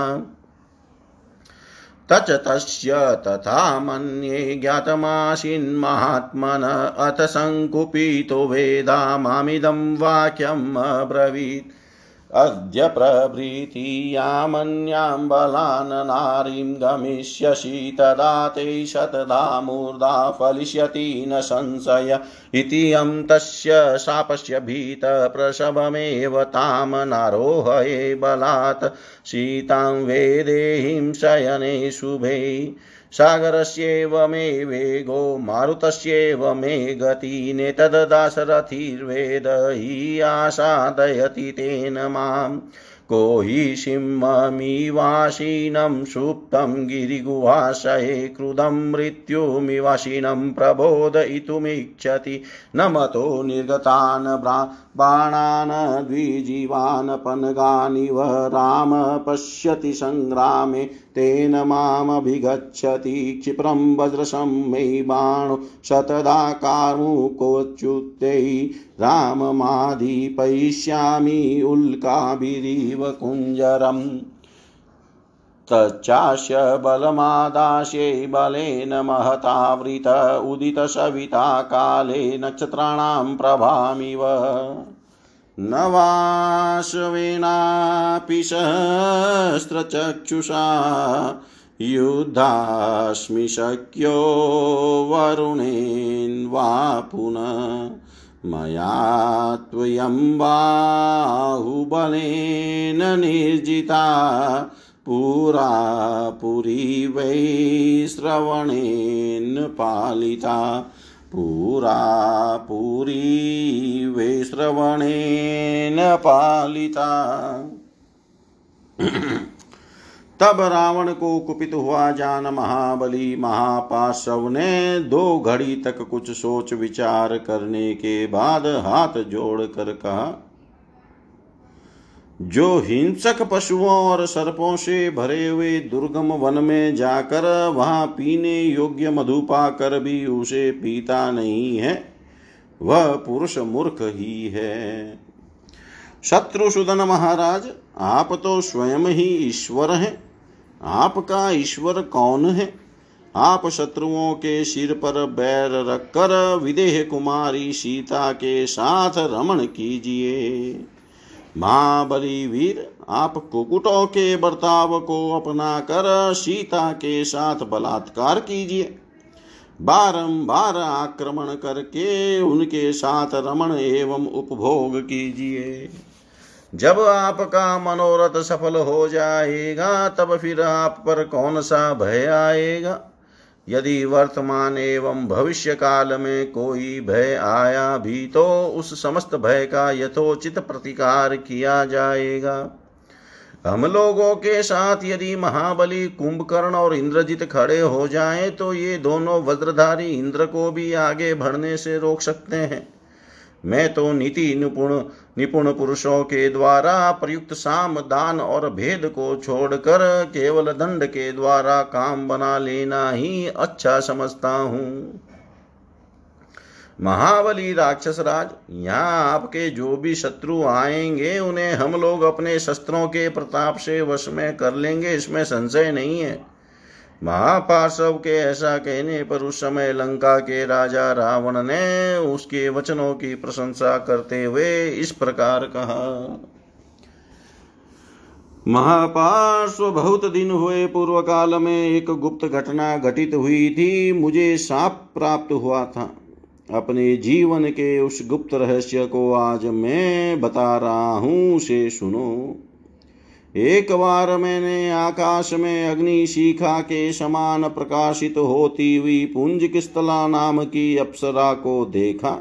तच तस्य तथा मन्ये ज्ञातमासीन्महात्मन अथ सङ्कुपितो वेदा मामिदं वाक्यम् अब्रवीत्। अद्य प्रभृति यामन्यां बलान् नारीं गमिष्यसि तदा ते शतदा मूर्धा फलिष्यति न संशय इति यं तस्य शापस्य भीतप्रसवमेव तां नारोहये बलात् सीतां वेदेहीं शयने शुभे सागरस्येव मे वेगो, मारुतस्येव मे गति नेतददाशरथिर्वेद हि आसादयति तेन माम्। को हि सिंहमिवासीनं सुप्तं गिरिगुहाशये क्रुधं मृत्युमिवासीनं प्रबोधयितुमिच्छति। न मतो निर्गतान् बाणान् द्विजीवान् पनगानिव, राम पश्यति सङ्ग्रामे तेन मामभिगच्छति क्षिप्रं वज्रशं मे बाणो शतदा कार्मुकोच्युत्यै राममाधिपयिष्यामि उल्काभिरिव कुञ्जरम् तच्चास्य बलमादास्ये बलेन महतावृत उदितसविता काले नक्षत्राणां प्रभामिव। न वाशवेनापि सहस्रचक्षुषा युद्धास्मि शक्यो वरुणेन्वा पुनः मया त्वयं बाहुबलेन निर्जिता पुरा पुरी वै श्रवणेन पालिता पुरा पुरी वे श्रवणेन पालिता। तब रावण को कुपित हुआ जान महाबली महापाशव ने दो घड़ी तक कुछ सोच विचार करने के बाद हाथ जोड़ कर कहा जो हिंसक पशुओं और सर्पों से भरे हुए दुर्गम वन में जाकर वहाँ पीने योग्य मधु पाकर भी उसे पीता नहीं है, वह पुरुष मूर्ख ही है। शत्रुसूदन महाराज, आप तो स्वयं ही ईश्वर हैं। आपका ईश्वर कौन है? आप शत्रुओं के सिर पर बैर रखकर विदेह कुमारी सीता के साथ रमण कीजिए। महाबली वीर, आप कुकुटों के बर्ताव को अपना कर सीता के साथ बलात्कार कीजिए। बारंबार आक्रमण करके उनके साथ रमण एवं उपभोग कीजिए। जब आपका मनोरथ सफल हो जाएगा, तब फिर आप पर कौन सा भय आएगा? यदि वर्तमान एवं भविष्य काल में कोई भय आया भी तो उस समस्त भय का यथोचित प्रतिकार किया जाएगा। हम लोगों के साथ यदि महाबली कुंभकर्ण और इंद्रजित खड़े हो जाएँ तो ये दोनों वज्रधारी इंद्र को भी आगे बढ़ने से रोक सकते हैं। मैं तो नीति निपुण निपुण पुरुषों के द्वारा प्रयुक्त साम, दान और भेद को छोड़कर केवल दंड के द्वारा काम बना लेना ही अच्छा समझता हूँ। महाबली राक्षस राज, यहाँ आपके जो भी शत्रु आएँगे, उन्हें हम लोग अपने शस्त्रों के प्रताप से वश में कर लेंगे, इसमें संशय नहीं है। महापार्शव के ऐसा कहने पर उस समय लंका के राजा रावण ने उसके वचनों की प्रशंसा करते हुए इस प्रकार कहा। महापार्श्व बहुत दिन हुए पूर्व काल में एक गुप्त घटना घटित हुई थी, मुझे साप प्राप्त हुआ था। अपने जीवन के उस गुप्त रहस्य को आज मैं बता रहा हूँ, उसे सुनो। एक बार मैंने आकाश में अग्नि शिखा के समान प्रकाशित होती हुई पुंज किस्तला नाम की अप्सरा को देखा,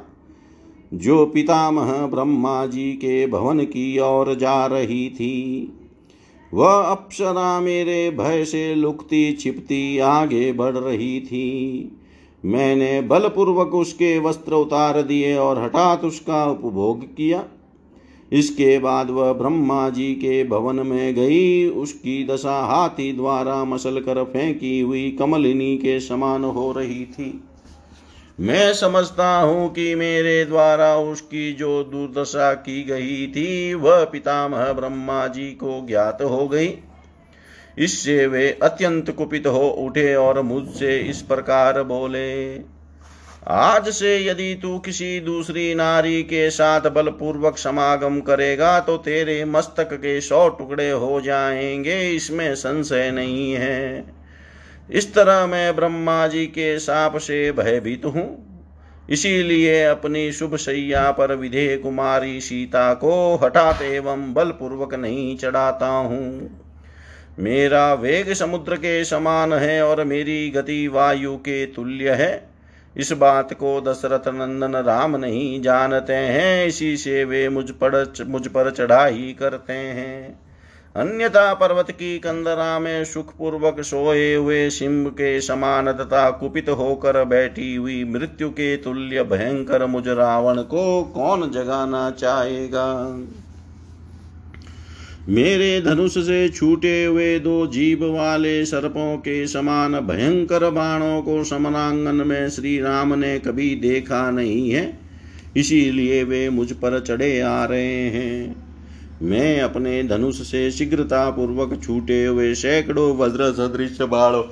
जो पितामह ब्रह्मा जी के भवन की ओर जा रही थी। वह अप्सरा मेरे भय से लुकती छिपती आगे बढ़ रही थी। मैंने बलपूर्वक उसके वस्त्र उतार दिए और हठात उसका उपभोग किया। इसके बाद वह ब्रह्मा जी के भवन में गई। उसकी दशा हाथी द्वारा मसल कर फेंकी हुई कमलिनी के समान हो रही थी। मैं समझता हूँ कि मेरे द्वारा उसकी जो दुर्दशा की गई थी, वह पितामह ब्रह्मा जी को ज्ञात हो गई। इससे वे अत्यंत कुपित हो उठे और मुझसे इस प्रकार बोले आज से यदि तू किसी दूसरी नारी के साथ बलपूर्वक समागम करेगा तो तेरे मस्तक के सौ टुकड़े हो जाएँगे, इसमें संशय नहीं है। इस तरह मैं ब्रह्मा जी के साप से भयभीत हूँ। इसीलिए अपनी शुभ शैया पर विधेय कुमारी सीता को हठात एवं बलपूर्वक नहीं चढ़ाता हूँ। मेरा वेग समुद्र के समान है और मेरी गति वायु के तुल्य है। इस बात को दशरथ नंदन राम नहीं जानते हैं। इसी से वे मुझ पर मुझ पर चढ़ाई करते हैं। अन्यथा पर्वत की कंदरा में सुखपूर्वक सोए हुए सिंह के समान तथा कुपित होकर बैठी हुई मृत्यु के तुल्य भयंकर मुझ रावण को कौन जगाना चाहेगा? मेरे धनुष से छूटे हुए दो जीव वाले सर्पों के समान भयंकर बाणों को समनांगन में श्री राम ने कभी देखा नहीं है, इसीलिए वे मुझ पर चढ़े आ रहे हैं। मैं अपने धनुष से शीघ्रता पूर्वक छूटे हुए सैकड़ों वज्र सदृश बाणों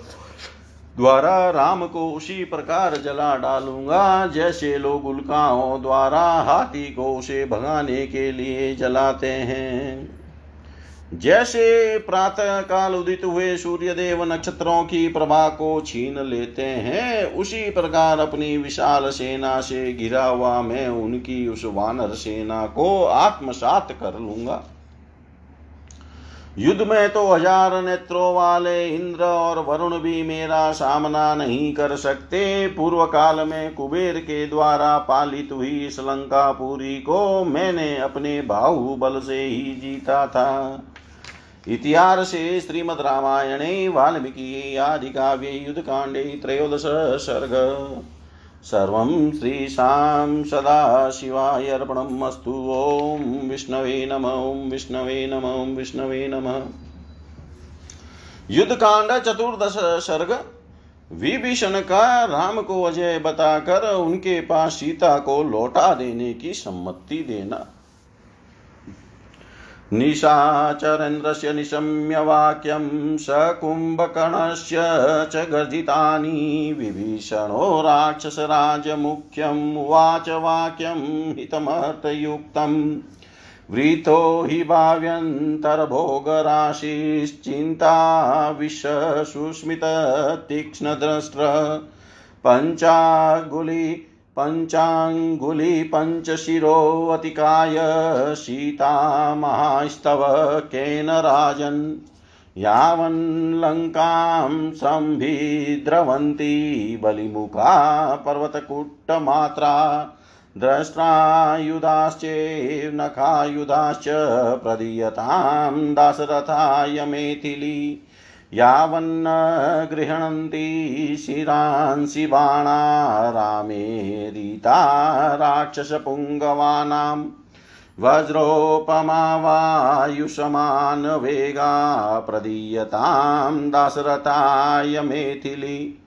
द्वारा राम को उसी प्रकार जला डालूँगा, जैसे लोग उल्काओं द्वारा हाथी को उसे भगाने के लिए जलाते हैं। जैसे प्रातः काल उदित हुए सूर्य देव नक्षत्रों की प्रभा को छीन लेते हैं, उसी प्रकार अपनी विशाल सेना से घिरा हुआ मैं उनकी उस वानर सेना को आत्मसात कर लूँगा। युद्ध में तो हज़ार नेत्रों वाले इंद्र और वरुण भी मेरा सामना नहीं कर सकते। पूर्व काल में कुबेर के द्वारा पालित हुई इस लंकापुरी को मैंने अपने बाहुबल से ही जीता था। इतिहासे श्रीमद्रामायणे वाल्मीकि, आदिकाव्ये, युद्धकाण्डे, त्रयोदश सर्ग। सर्व सर्वं श्रीशां सदाशिवाय अर्पणम् अस्तु। ॐ विष्णवे नम, ॐ विष्णवे नम, ॐ विष्णवे नमः। युद्धकांड चतुर्दश सर्ग। विभीषण का राम को अजय बताकर उनके पास सीता को लौटा देने की सम्मति देना। निशाचरेन्द्रस्य निशम्य वाक्यं सकुम्भकर्णस्य च गर्जितानि विभीषणो राक्षसराजमुख्यम् उवाच वाक्यं हितमर्थयुक्तम् वृतो हि भाव्यन्तर्भोगराशिश्चिन्ता विश्वसुस्मिततीक्ष्णद्रष्ट्र पञ्चागुलि पञ्चाङ्गुली पञ्चशिरोऽतिकाय सीतामास्तव केन राजन्? यावन्लङ्कां सम्भिद्रवन्ती बलिमुखा पर्वतकुट्टमात्रा द्रष्ट्रायुधाश्चेर्नखायुधाश्च प्रदीयतां दासरथाय मेथिली। यावन्न गृह्णन्ति शिरांसि बाणा रामेरिता राक्षसपुङ्गवानां वज्रोपमा वायुषमानवेगा प्रदीयतां दासरथाय मेथिली।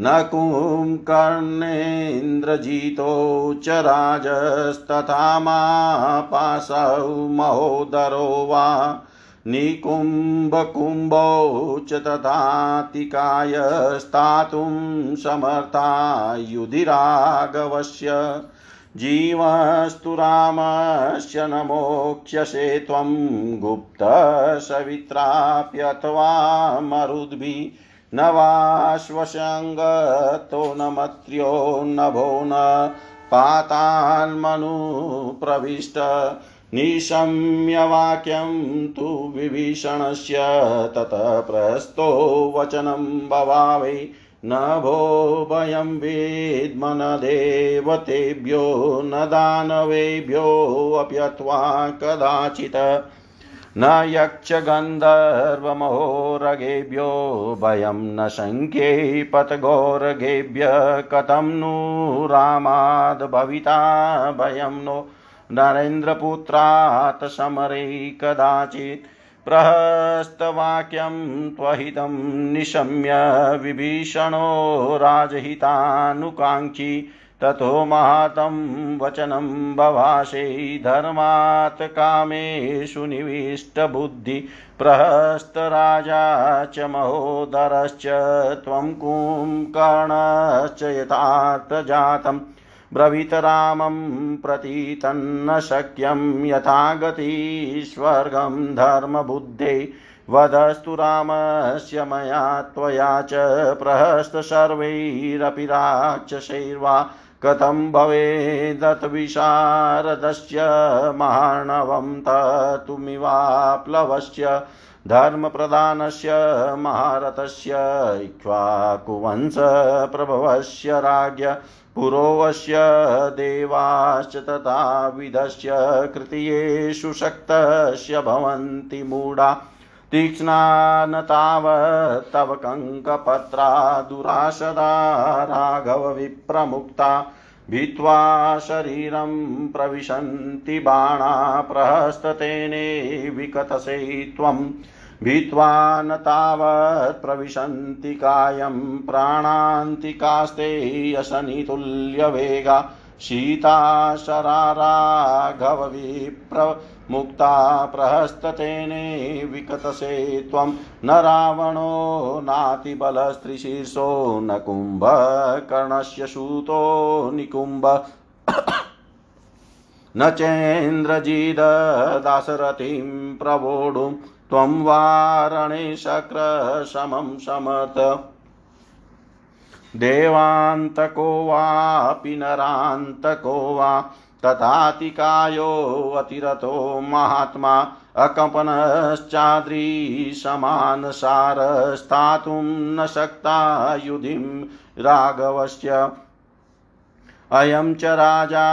न कुम्कर्णेन्द्रजितो च राजस्तथा मापासौ महोदरो वा। निकुम्भकुम्भौ च तथातिकाय स्थातुं समर्था युधिराघवस्य जीवस्तु रामस्य न मोक्ष्यसे त्वं गुप्तसवित्राप्यथवा मरुद्भिः न वाश्वसङ्गतो न मत्र्यो नभो न पातान्मनुप्रविष्ट निशम्यवाक्यं तु विभीषणस्य ततः प्रस्थो वचनं भवावै न भो भयं वेद्म न देवतेभ्यो न दानवेभ्योऽप्यथवा कदाचित्। न यक्षगन्धर्वमहोरगेभ्यो, भयं न शङ्ख्ये पतघोरगेभ्य कथं नु रामाद् भविता भयं नो नरेन्द्रपुत्रात् समरे कदाचित् प्रहस्तवाक्यं त्वहितं निशम्य विभीषणो राजहितानुकाङ्क्षी। ततो मातं वचनं बभाषे धर्मात् कामेषु निविष्टबुद्धि। प्रहस्तराजा च महोदरश्च त्वं कुम्कर्णश्च यथार्थजातं ब्रवीत रामं प्रति तन्न शक्यं यथा स्वर्गं धर्मबुद्धे। वदस्तु रामस्य मया त्वया च प्रहस्त सर्वैरपि राक्षसैर्वा। कथं भवेदथ विशारदस्य मार्णवं ततुमिवाप्लवस्य धर्मप्रधानस्य महारथस्य इक्ष्वाकुवंशप्रभवस्य राज्ञ। पुरोवस्य देवाश्च तथा विधस्य कृतयेषु शक्तस्य भवन्ति मूढा। तीक्ष्णा न तावत् तव कङ्कपत्रा दुराशदा राघवविप्रमुक्ता। भित्त्वा शरीरं प्रविशन्ति बाणा, प्रहस्ततेने विकतसे त्वं भित्त्वा न तावत् प्रविशन्ति कायं प्राणान्तिकास्ते यशनितुल्यवेगा सीता शराराघवविप्र मुक्ता प्रहस्ततेने विकतसे त्वं न रावणो नातिबलस्त्रिशीर्षो न कुम्भकर्णस्य सूतो निकुम्भ। न चेन्द्रजिददासरथिं प्रवोढुं त्वं वारणे शक्रशमं समर्थ। देवान्तको वापि नरान्तको वा तथातिकायोऽतिरथो महात्मा अकम्पनश्चाद्रीसमानसारस्तातुं न शक्ता युधिं राघवस्य। अयं च राजा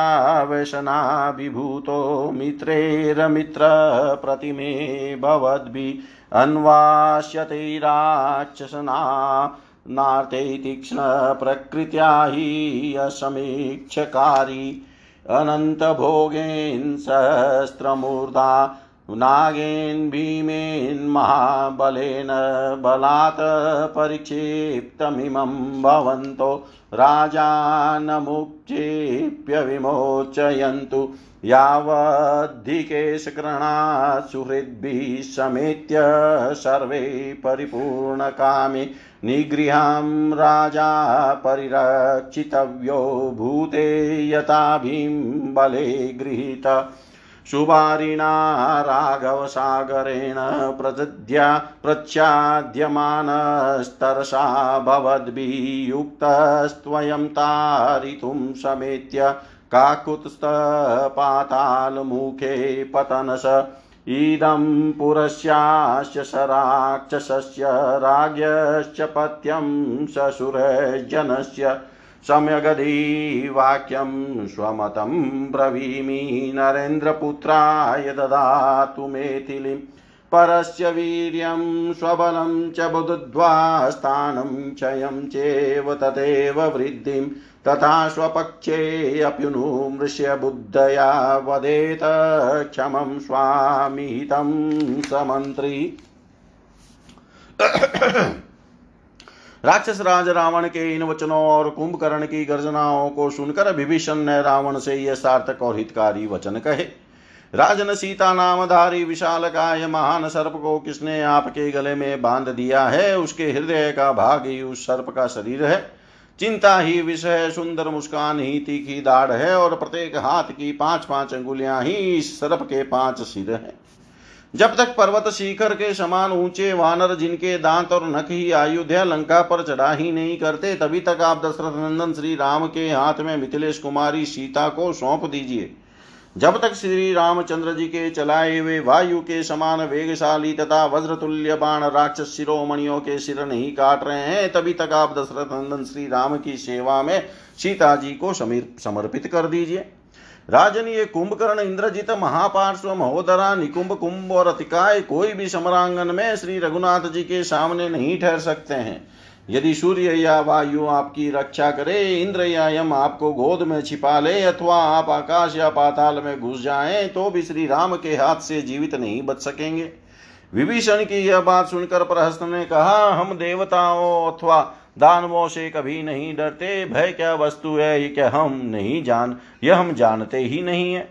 व्यसनाभिभूतो मित्रेरमित्रप्रतिमे भवद्भिः अन्वास्यते राक्षसना नार्ते तीक्ष्णप्रकृत्या हि असमीक्षकारी अनन्तभोगेन् सहस्रमूर्धा नागेन् भीमेन् महाबलेन बलात् परिक्षिप्तमिमं भवन्तो। राजानमुक्षेप्य विमोचयन्तु। यावद्धिकेशकृणात् सुहृद्भिः समेत्य सर्वे परिपूर्णकामे। निगृहां राजा परिरक्षितव्यो भूते यथा भीं बले गृहीत। सुबारिणा राघवसागरेण प्रदध्या प्रच्छाद्यमानस्तरसा भवद्भियुक्तस्त्वयं तारितुं समेत्य काकुत्स्थपातालमुखे पतनस। इदं पुरस्यास्य स राक्षसस्य राज्ञश्च पत्यं ससुरजनस्य। सम्यगधिवाक्यं स्वमतं ब्रवीमि नरेन्द्रपुत्राय ददातु मेथिलीं। परस्य वीर्यं स्वबलं च बुद्ध्वा स्थानं क्षयं चेव तदेव वृद्धिं। तथा स्वपक्षेऽप्युनुमृश्य बुद्धया वदेत क्षमं स्वामिहितं समन्त्री। राक्षस राज रावण के इन वचनों और कुंभकर्ण की गर्जनाओं को सुनकर विभीषण ने रावण से यह सार्थक और हितकारी वचन कहे, राजन सीता नामधारी विशाल काय महान सर्प को किसने आपके गले में बाँध दिया है? उसके हृदय का भाग ही उस सर्प का शरीर है। चिंता ही विषय, सुंदर मुस्कान ही तीखी दाढ़ है और प्रत्येक हाथ की पाँच पाँच अंगुलियाँ ही इस सर्प के पाँच सिर हैं। जब तक पर्वत शिखर के समान ऊँचे वानर जिनके दांत और नख ही अयोध्या लंका पर चढ़ा ही नहीं करते, तभी तक आप दशरथ नंदन श्री राम के हाथ में मिथिलेश कुमारी सीता को सौंप दीजिए। जब तक श्री रामचंद्र जी के चलाए हुए वायु के समान वेगशाली तथा वज्रतुल्य बाण राक्षस शिरोमणियों के सिर नहीं काट रहे हैं, तभी तक आप दशरथ नंदन श्री राम की सेवा में सीता जी को समर्पित कर दीजिए। राजन ये कुंभकर्ण इंद्रजित महापार्श्व महोदरा निकुंभ कुंभ और अतिकाय कोई भी समरांगन में श्री रघुनाथ जी के सामने नहीं ठहर सकते हैं। यदि सूर्य या वायु आपकी रक्षा करे, इंद्र या यम आपको गोद में छिपा ले अथवा आप आकाश या पाताल में घुस जाएँ तो भी श्री राम के हाथ से जीवित नहीं बच सकेंगे। विभीषण की यह बात सुनकर प्रहस्त ने कहा, हम देवताओं अथवा दानवों से कभी नहीं डरते, भय क्या वस्तु है, ये क्या हम नहीं जान यह हम जानते ही नहीं है।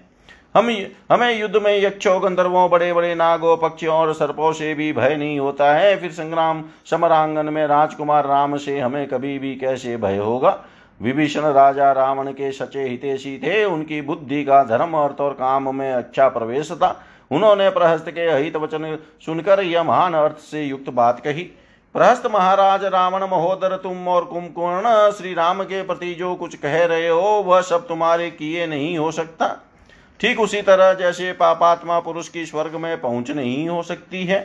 हम हमें युद्ध में यक्षों, गंधर्वों बड़े बड़े नागों, पक्षियों और सर्पों से भी भय नहीं होता है। फिर संग्राम समरांगन में राजकुमार राम से हमें कभी भी कैसे भय होगा? विभीषण राजा रावण के सचे हितेशी थे, उनकी बुद्धि का धर्म अर्थ और काम में अच्छा प्रवेश था। उन्होंने प्रहस्त के अहित वचन सुनकर यह महान अर्थ से युक्त बात कही। प्रहस्त महाराज रावण महोदर तुम और कुंभकर्ण श्री राम के प्रति जो कुछ कह रहे हो, वह सब तुम्हारे किए नहीं हो सकता। ठीक उसी तरह जैसे पापात्मा पुरुष की स्वर्ग में पहुँच नहीं हो सकती है।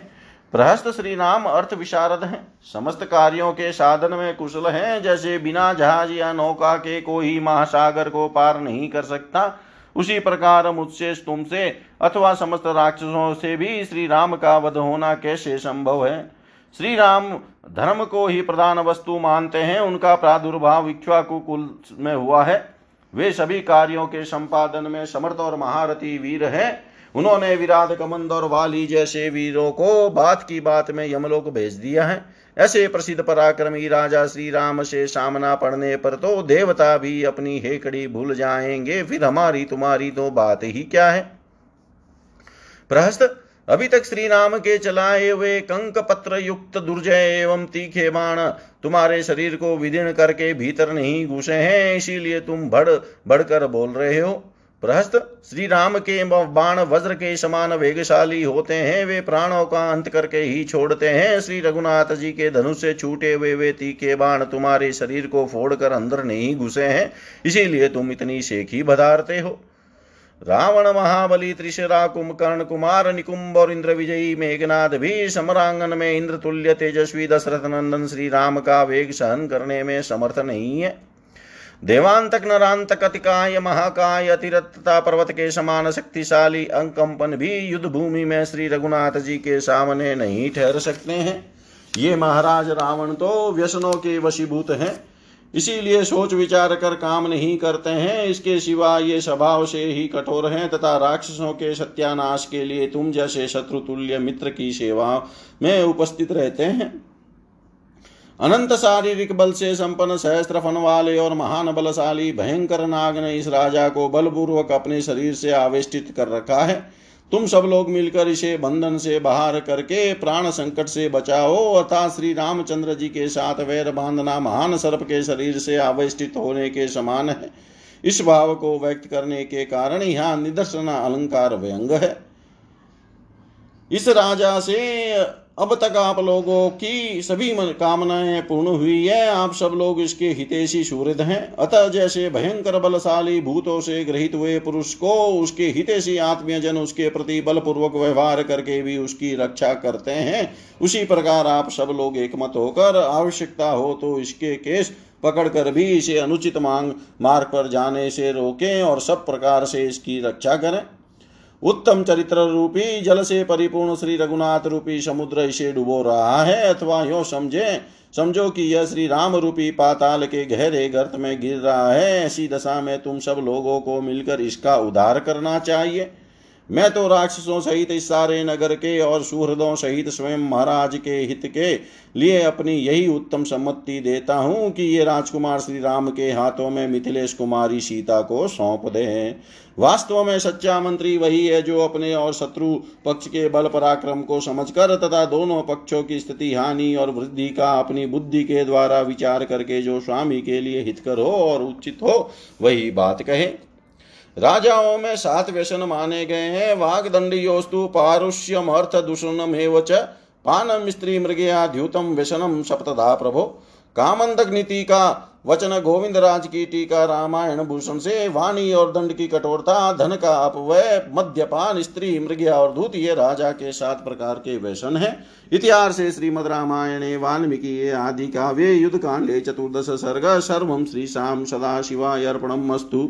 प्रहस्त श्री राम अर्थ विशारद हैं। समस्त कार्यों के साधन में कुशल हैं, जैसे बिना जहाज़ या नौका के कोई महासागर को पार नहीं कर सकता। उसी प्रकार मुझसे, तुमसे अथवा समस्त राक्षसों से भी श्री राम का वध होना कैसे संभव है? श्री राम धर्म को ही प्रधान वस्तु मानते हैं। उनका प्रादुर्भाव कुल में हुआ है। वे सभी कार्यों के संपादन में समर्थ और महारथी वीर हैं। उन्होंने विराट कमंद और वाली जैसे वीरों को बात की बात में यमलोक भेज दिया है। ऐसे प्रसिद्ध पराक्रमी राजा श्री राम से सामना पड़ने पर तो देवता भी अपनी हेकड़ी भूल जाएँगे। फिर हमारी तुम्हारी तो बात ही क्या है? प्रहस्त अभी तक श्री राम के चलाए हुए कंक पत्र युक्त दुर्जय एवं तीखे बाण तुम्हारे शरीर को विदीर्ण करके भीतर नहीं घुसे हैं, इसीलिए तुम बढ़, बढ़कर बोल रहे हो। प्रहस्त श्री राम के बाण वज्र के समान वेगशाली होते हैं, वे प्राणों का अंत करके ही छोड़ते हैं। श्री रघुनाथ जी के धनुष से छूटे हुए वे तीखे बाण तुम्हारे शरीर को फोड़कर अंदर नहीं घुसे हैं, इसीलिए तुम इतनी शेखी बधारते हो। रावण महाबली, त्रिशरा कुंभकर्ण कुमार, निकुंभ और इंद्र विजयी मेघनाथ भी समरांगन में इंद्र तुल्य, तेजस्वी, दशरथ, नंदन, श्री राम का वेग सहन करने में समर्थ नहीं है। देवांतक, नरांतक, अतिकाय, महाकाय, अतिरत्ता पर्वत के समान शक्तिशाली अंकंपन भी युद्ध भूमि में श्री रघुनाथ जी के सामने नहीं ठहर सकते हैं। ये महाराज रावण तो व्यसनों के वशीभूत हैं। इसीलिए सोच विचार कर काम नहीं करते हैं। इसके सिवा ये स्वभाव से ही कठोर हैं तथा राक्षसों के सत्यानाश के लिए तुम जैसे शत्रु तुल्य मित्र की सेवा में उपस्थित रहते हैं। अनंत शारीरिक बल से संपन्न सहस्त्र फन वाले और महान बलशाली, भयंकर नाग ने इस राजा को बलपूर्वक अपने शरीर से आवेष्टित कर रखा है। तुम सब लोग मिलकर इसे बंधन से बाहर करके प्राण संकट से बचाओ अर्थात श्री रामचंद्र जी के साथ वैर बांधना महान सर्प के शरीर से आविष्टित होने के समान है। इस भाव को व्यक्त करने के कारण यहाँ निदर्शन अलंकार व्यंग है। इस राजा से अब तक आप लोगों की सभी कामनाएँ पूर्ण हुई है। आप सब लोग इसके हितेशी सूर्य हैं। अतः जैसे भयंकर बलशाली भूतों से ग्रहित हुए पुरुष को उसके हितेशी आत्मीय जन उसके प्रति बलपूर्वक व्यवहार करके भी उसकी रक्षा करते हैं, उसी प्रकार आप सब लोग एकमत होकर आवश्यकता हो तो इसके केस पकड़कर भी इसे अनुचित मांग, मार्ग पर जाने से रोकें और सब प्रकार से इसकी रक्षा करें। उत्तम चरित्र रूपी जल से परिपूर्ण श्री रघुनाथ रूपी समुद्र इसे डुबो रहा है, अथवा यो समझे, समझो कि यह श्री राम रूपी पाताल के गहरे गर्त में गिर रहा है। ऐसी दशा में तुम सब लोगों को मिलकर इसका उद्धार करना चाहिए। मैं तो राक्षसों सहित इस सारे नगर के और सुहृदों सहित स्वयं महाराज के हित के लिए अपनी यही उत्तम सम्मति देता हूँ कि ये राजकुमार श्री राम के हाथों में मिथिलेश कुमारी सीता को सौंप दे। वास्तव में सच्चा मंत्री वही है जो अपने और शत्रु पक्ष के बल पराक्रम को समझकर तथा दोनों पक्षों की स्थिति, हानि और वृद्धि का अपनी बुद्धि के द्वारा विचार करके जो स्वामी के लिए हितकर हो और उचित हो, वही बात कहे। राजाओं में सात व्यसन माने गए हैं। वाग दंडियोस्तु पारुष्यम अर्थ दूषणम एवच। पानम स्त्री मृगया द्युतम व्यसनम सप्तधा प्रभो। कामंदक नीति का वचन गोविंद राज की टीका रामायण भूषण से। वाणी और दंड की कठोरता, धन का अपवय मद्यपान, स्त्री मृगया और धूत ये राजा के सात प्रकार के व्यसन है। इतिहास से श्रीमद रामायणे, वाल्मीकि आदि काव्ये युद्ध कांडे चतुर्दश सर्ग, सर्व श्री शाम सदा शिवाय अर्पणम अस्तु।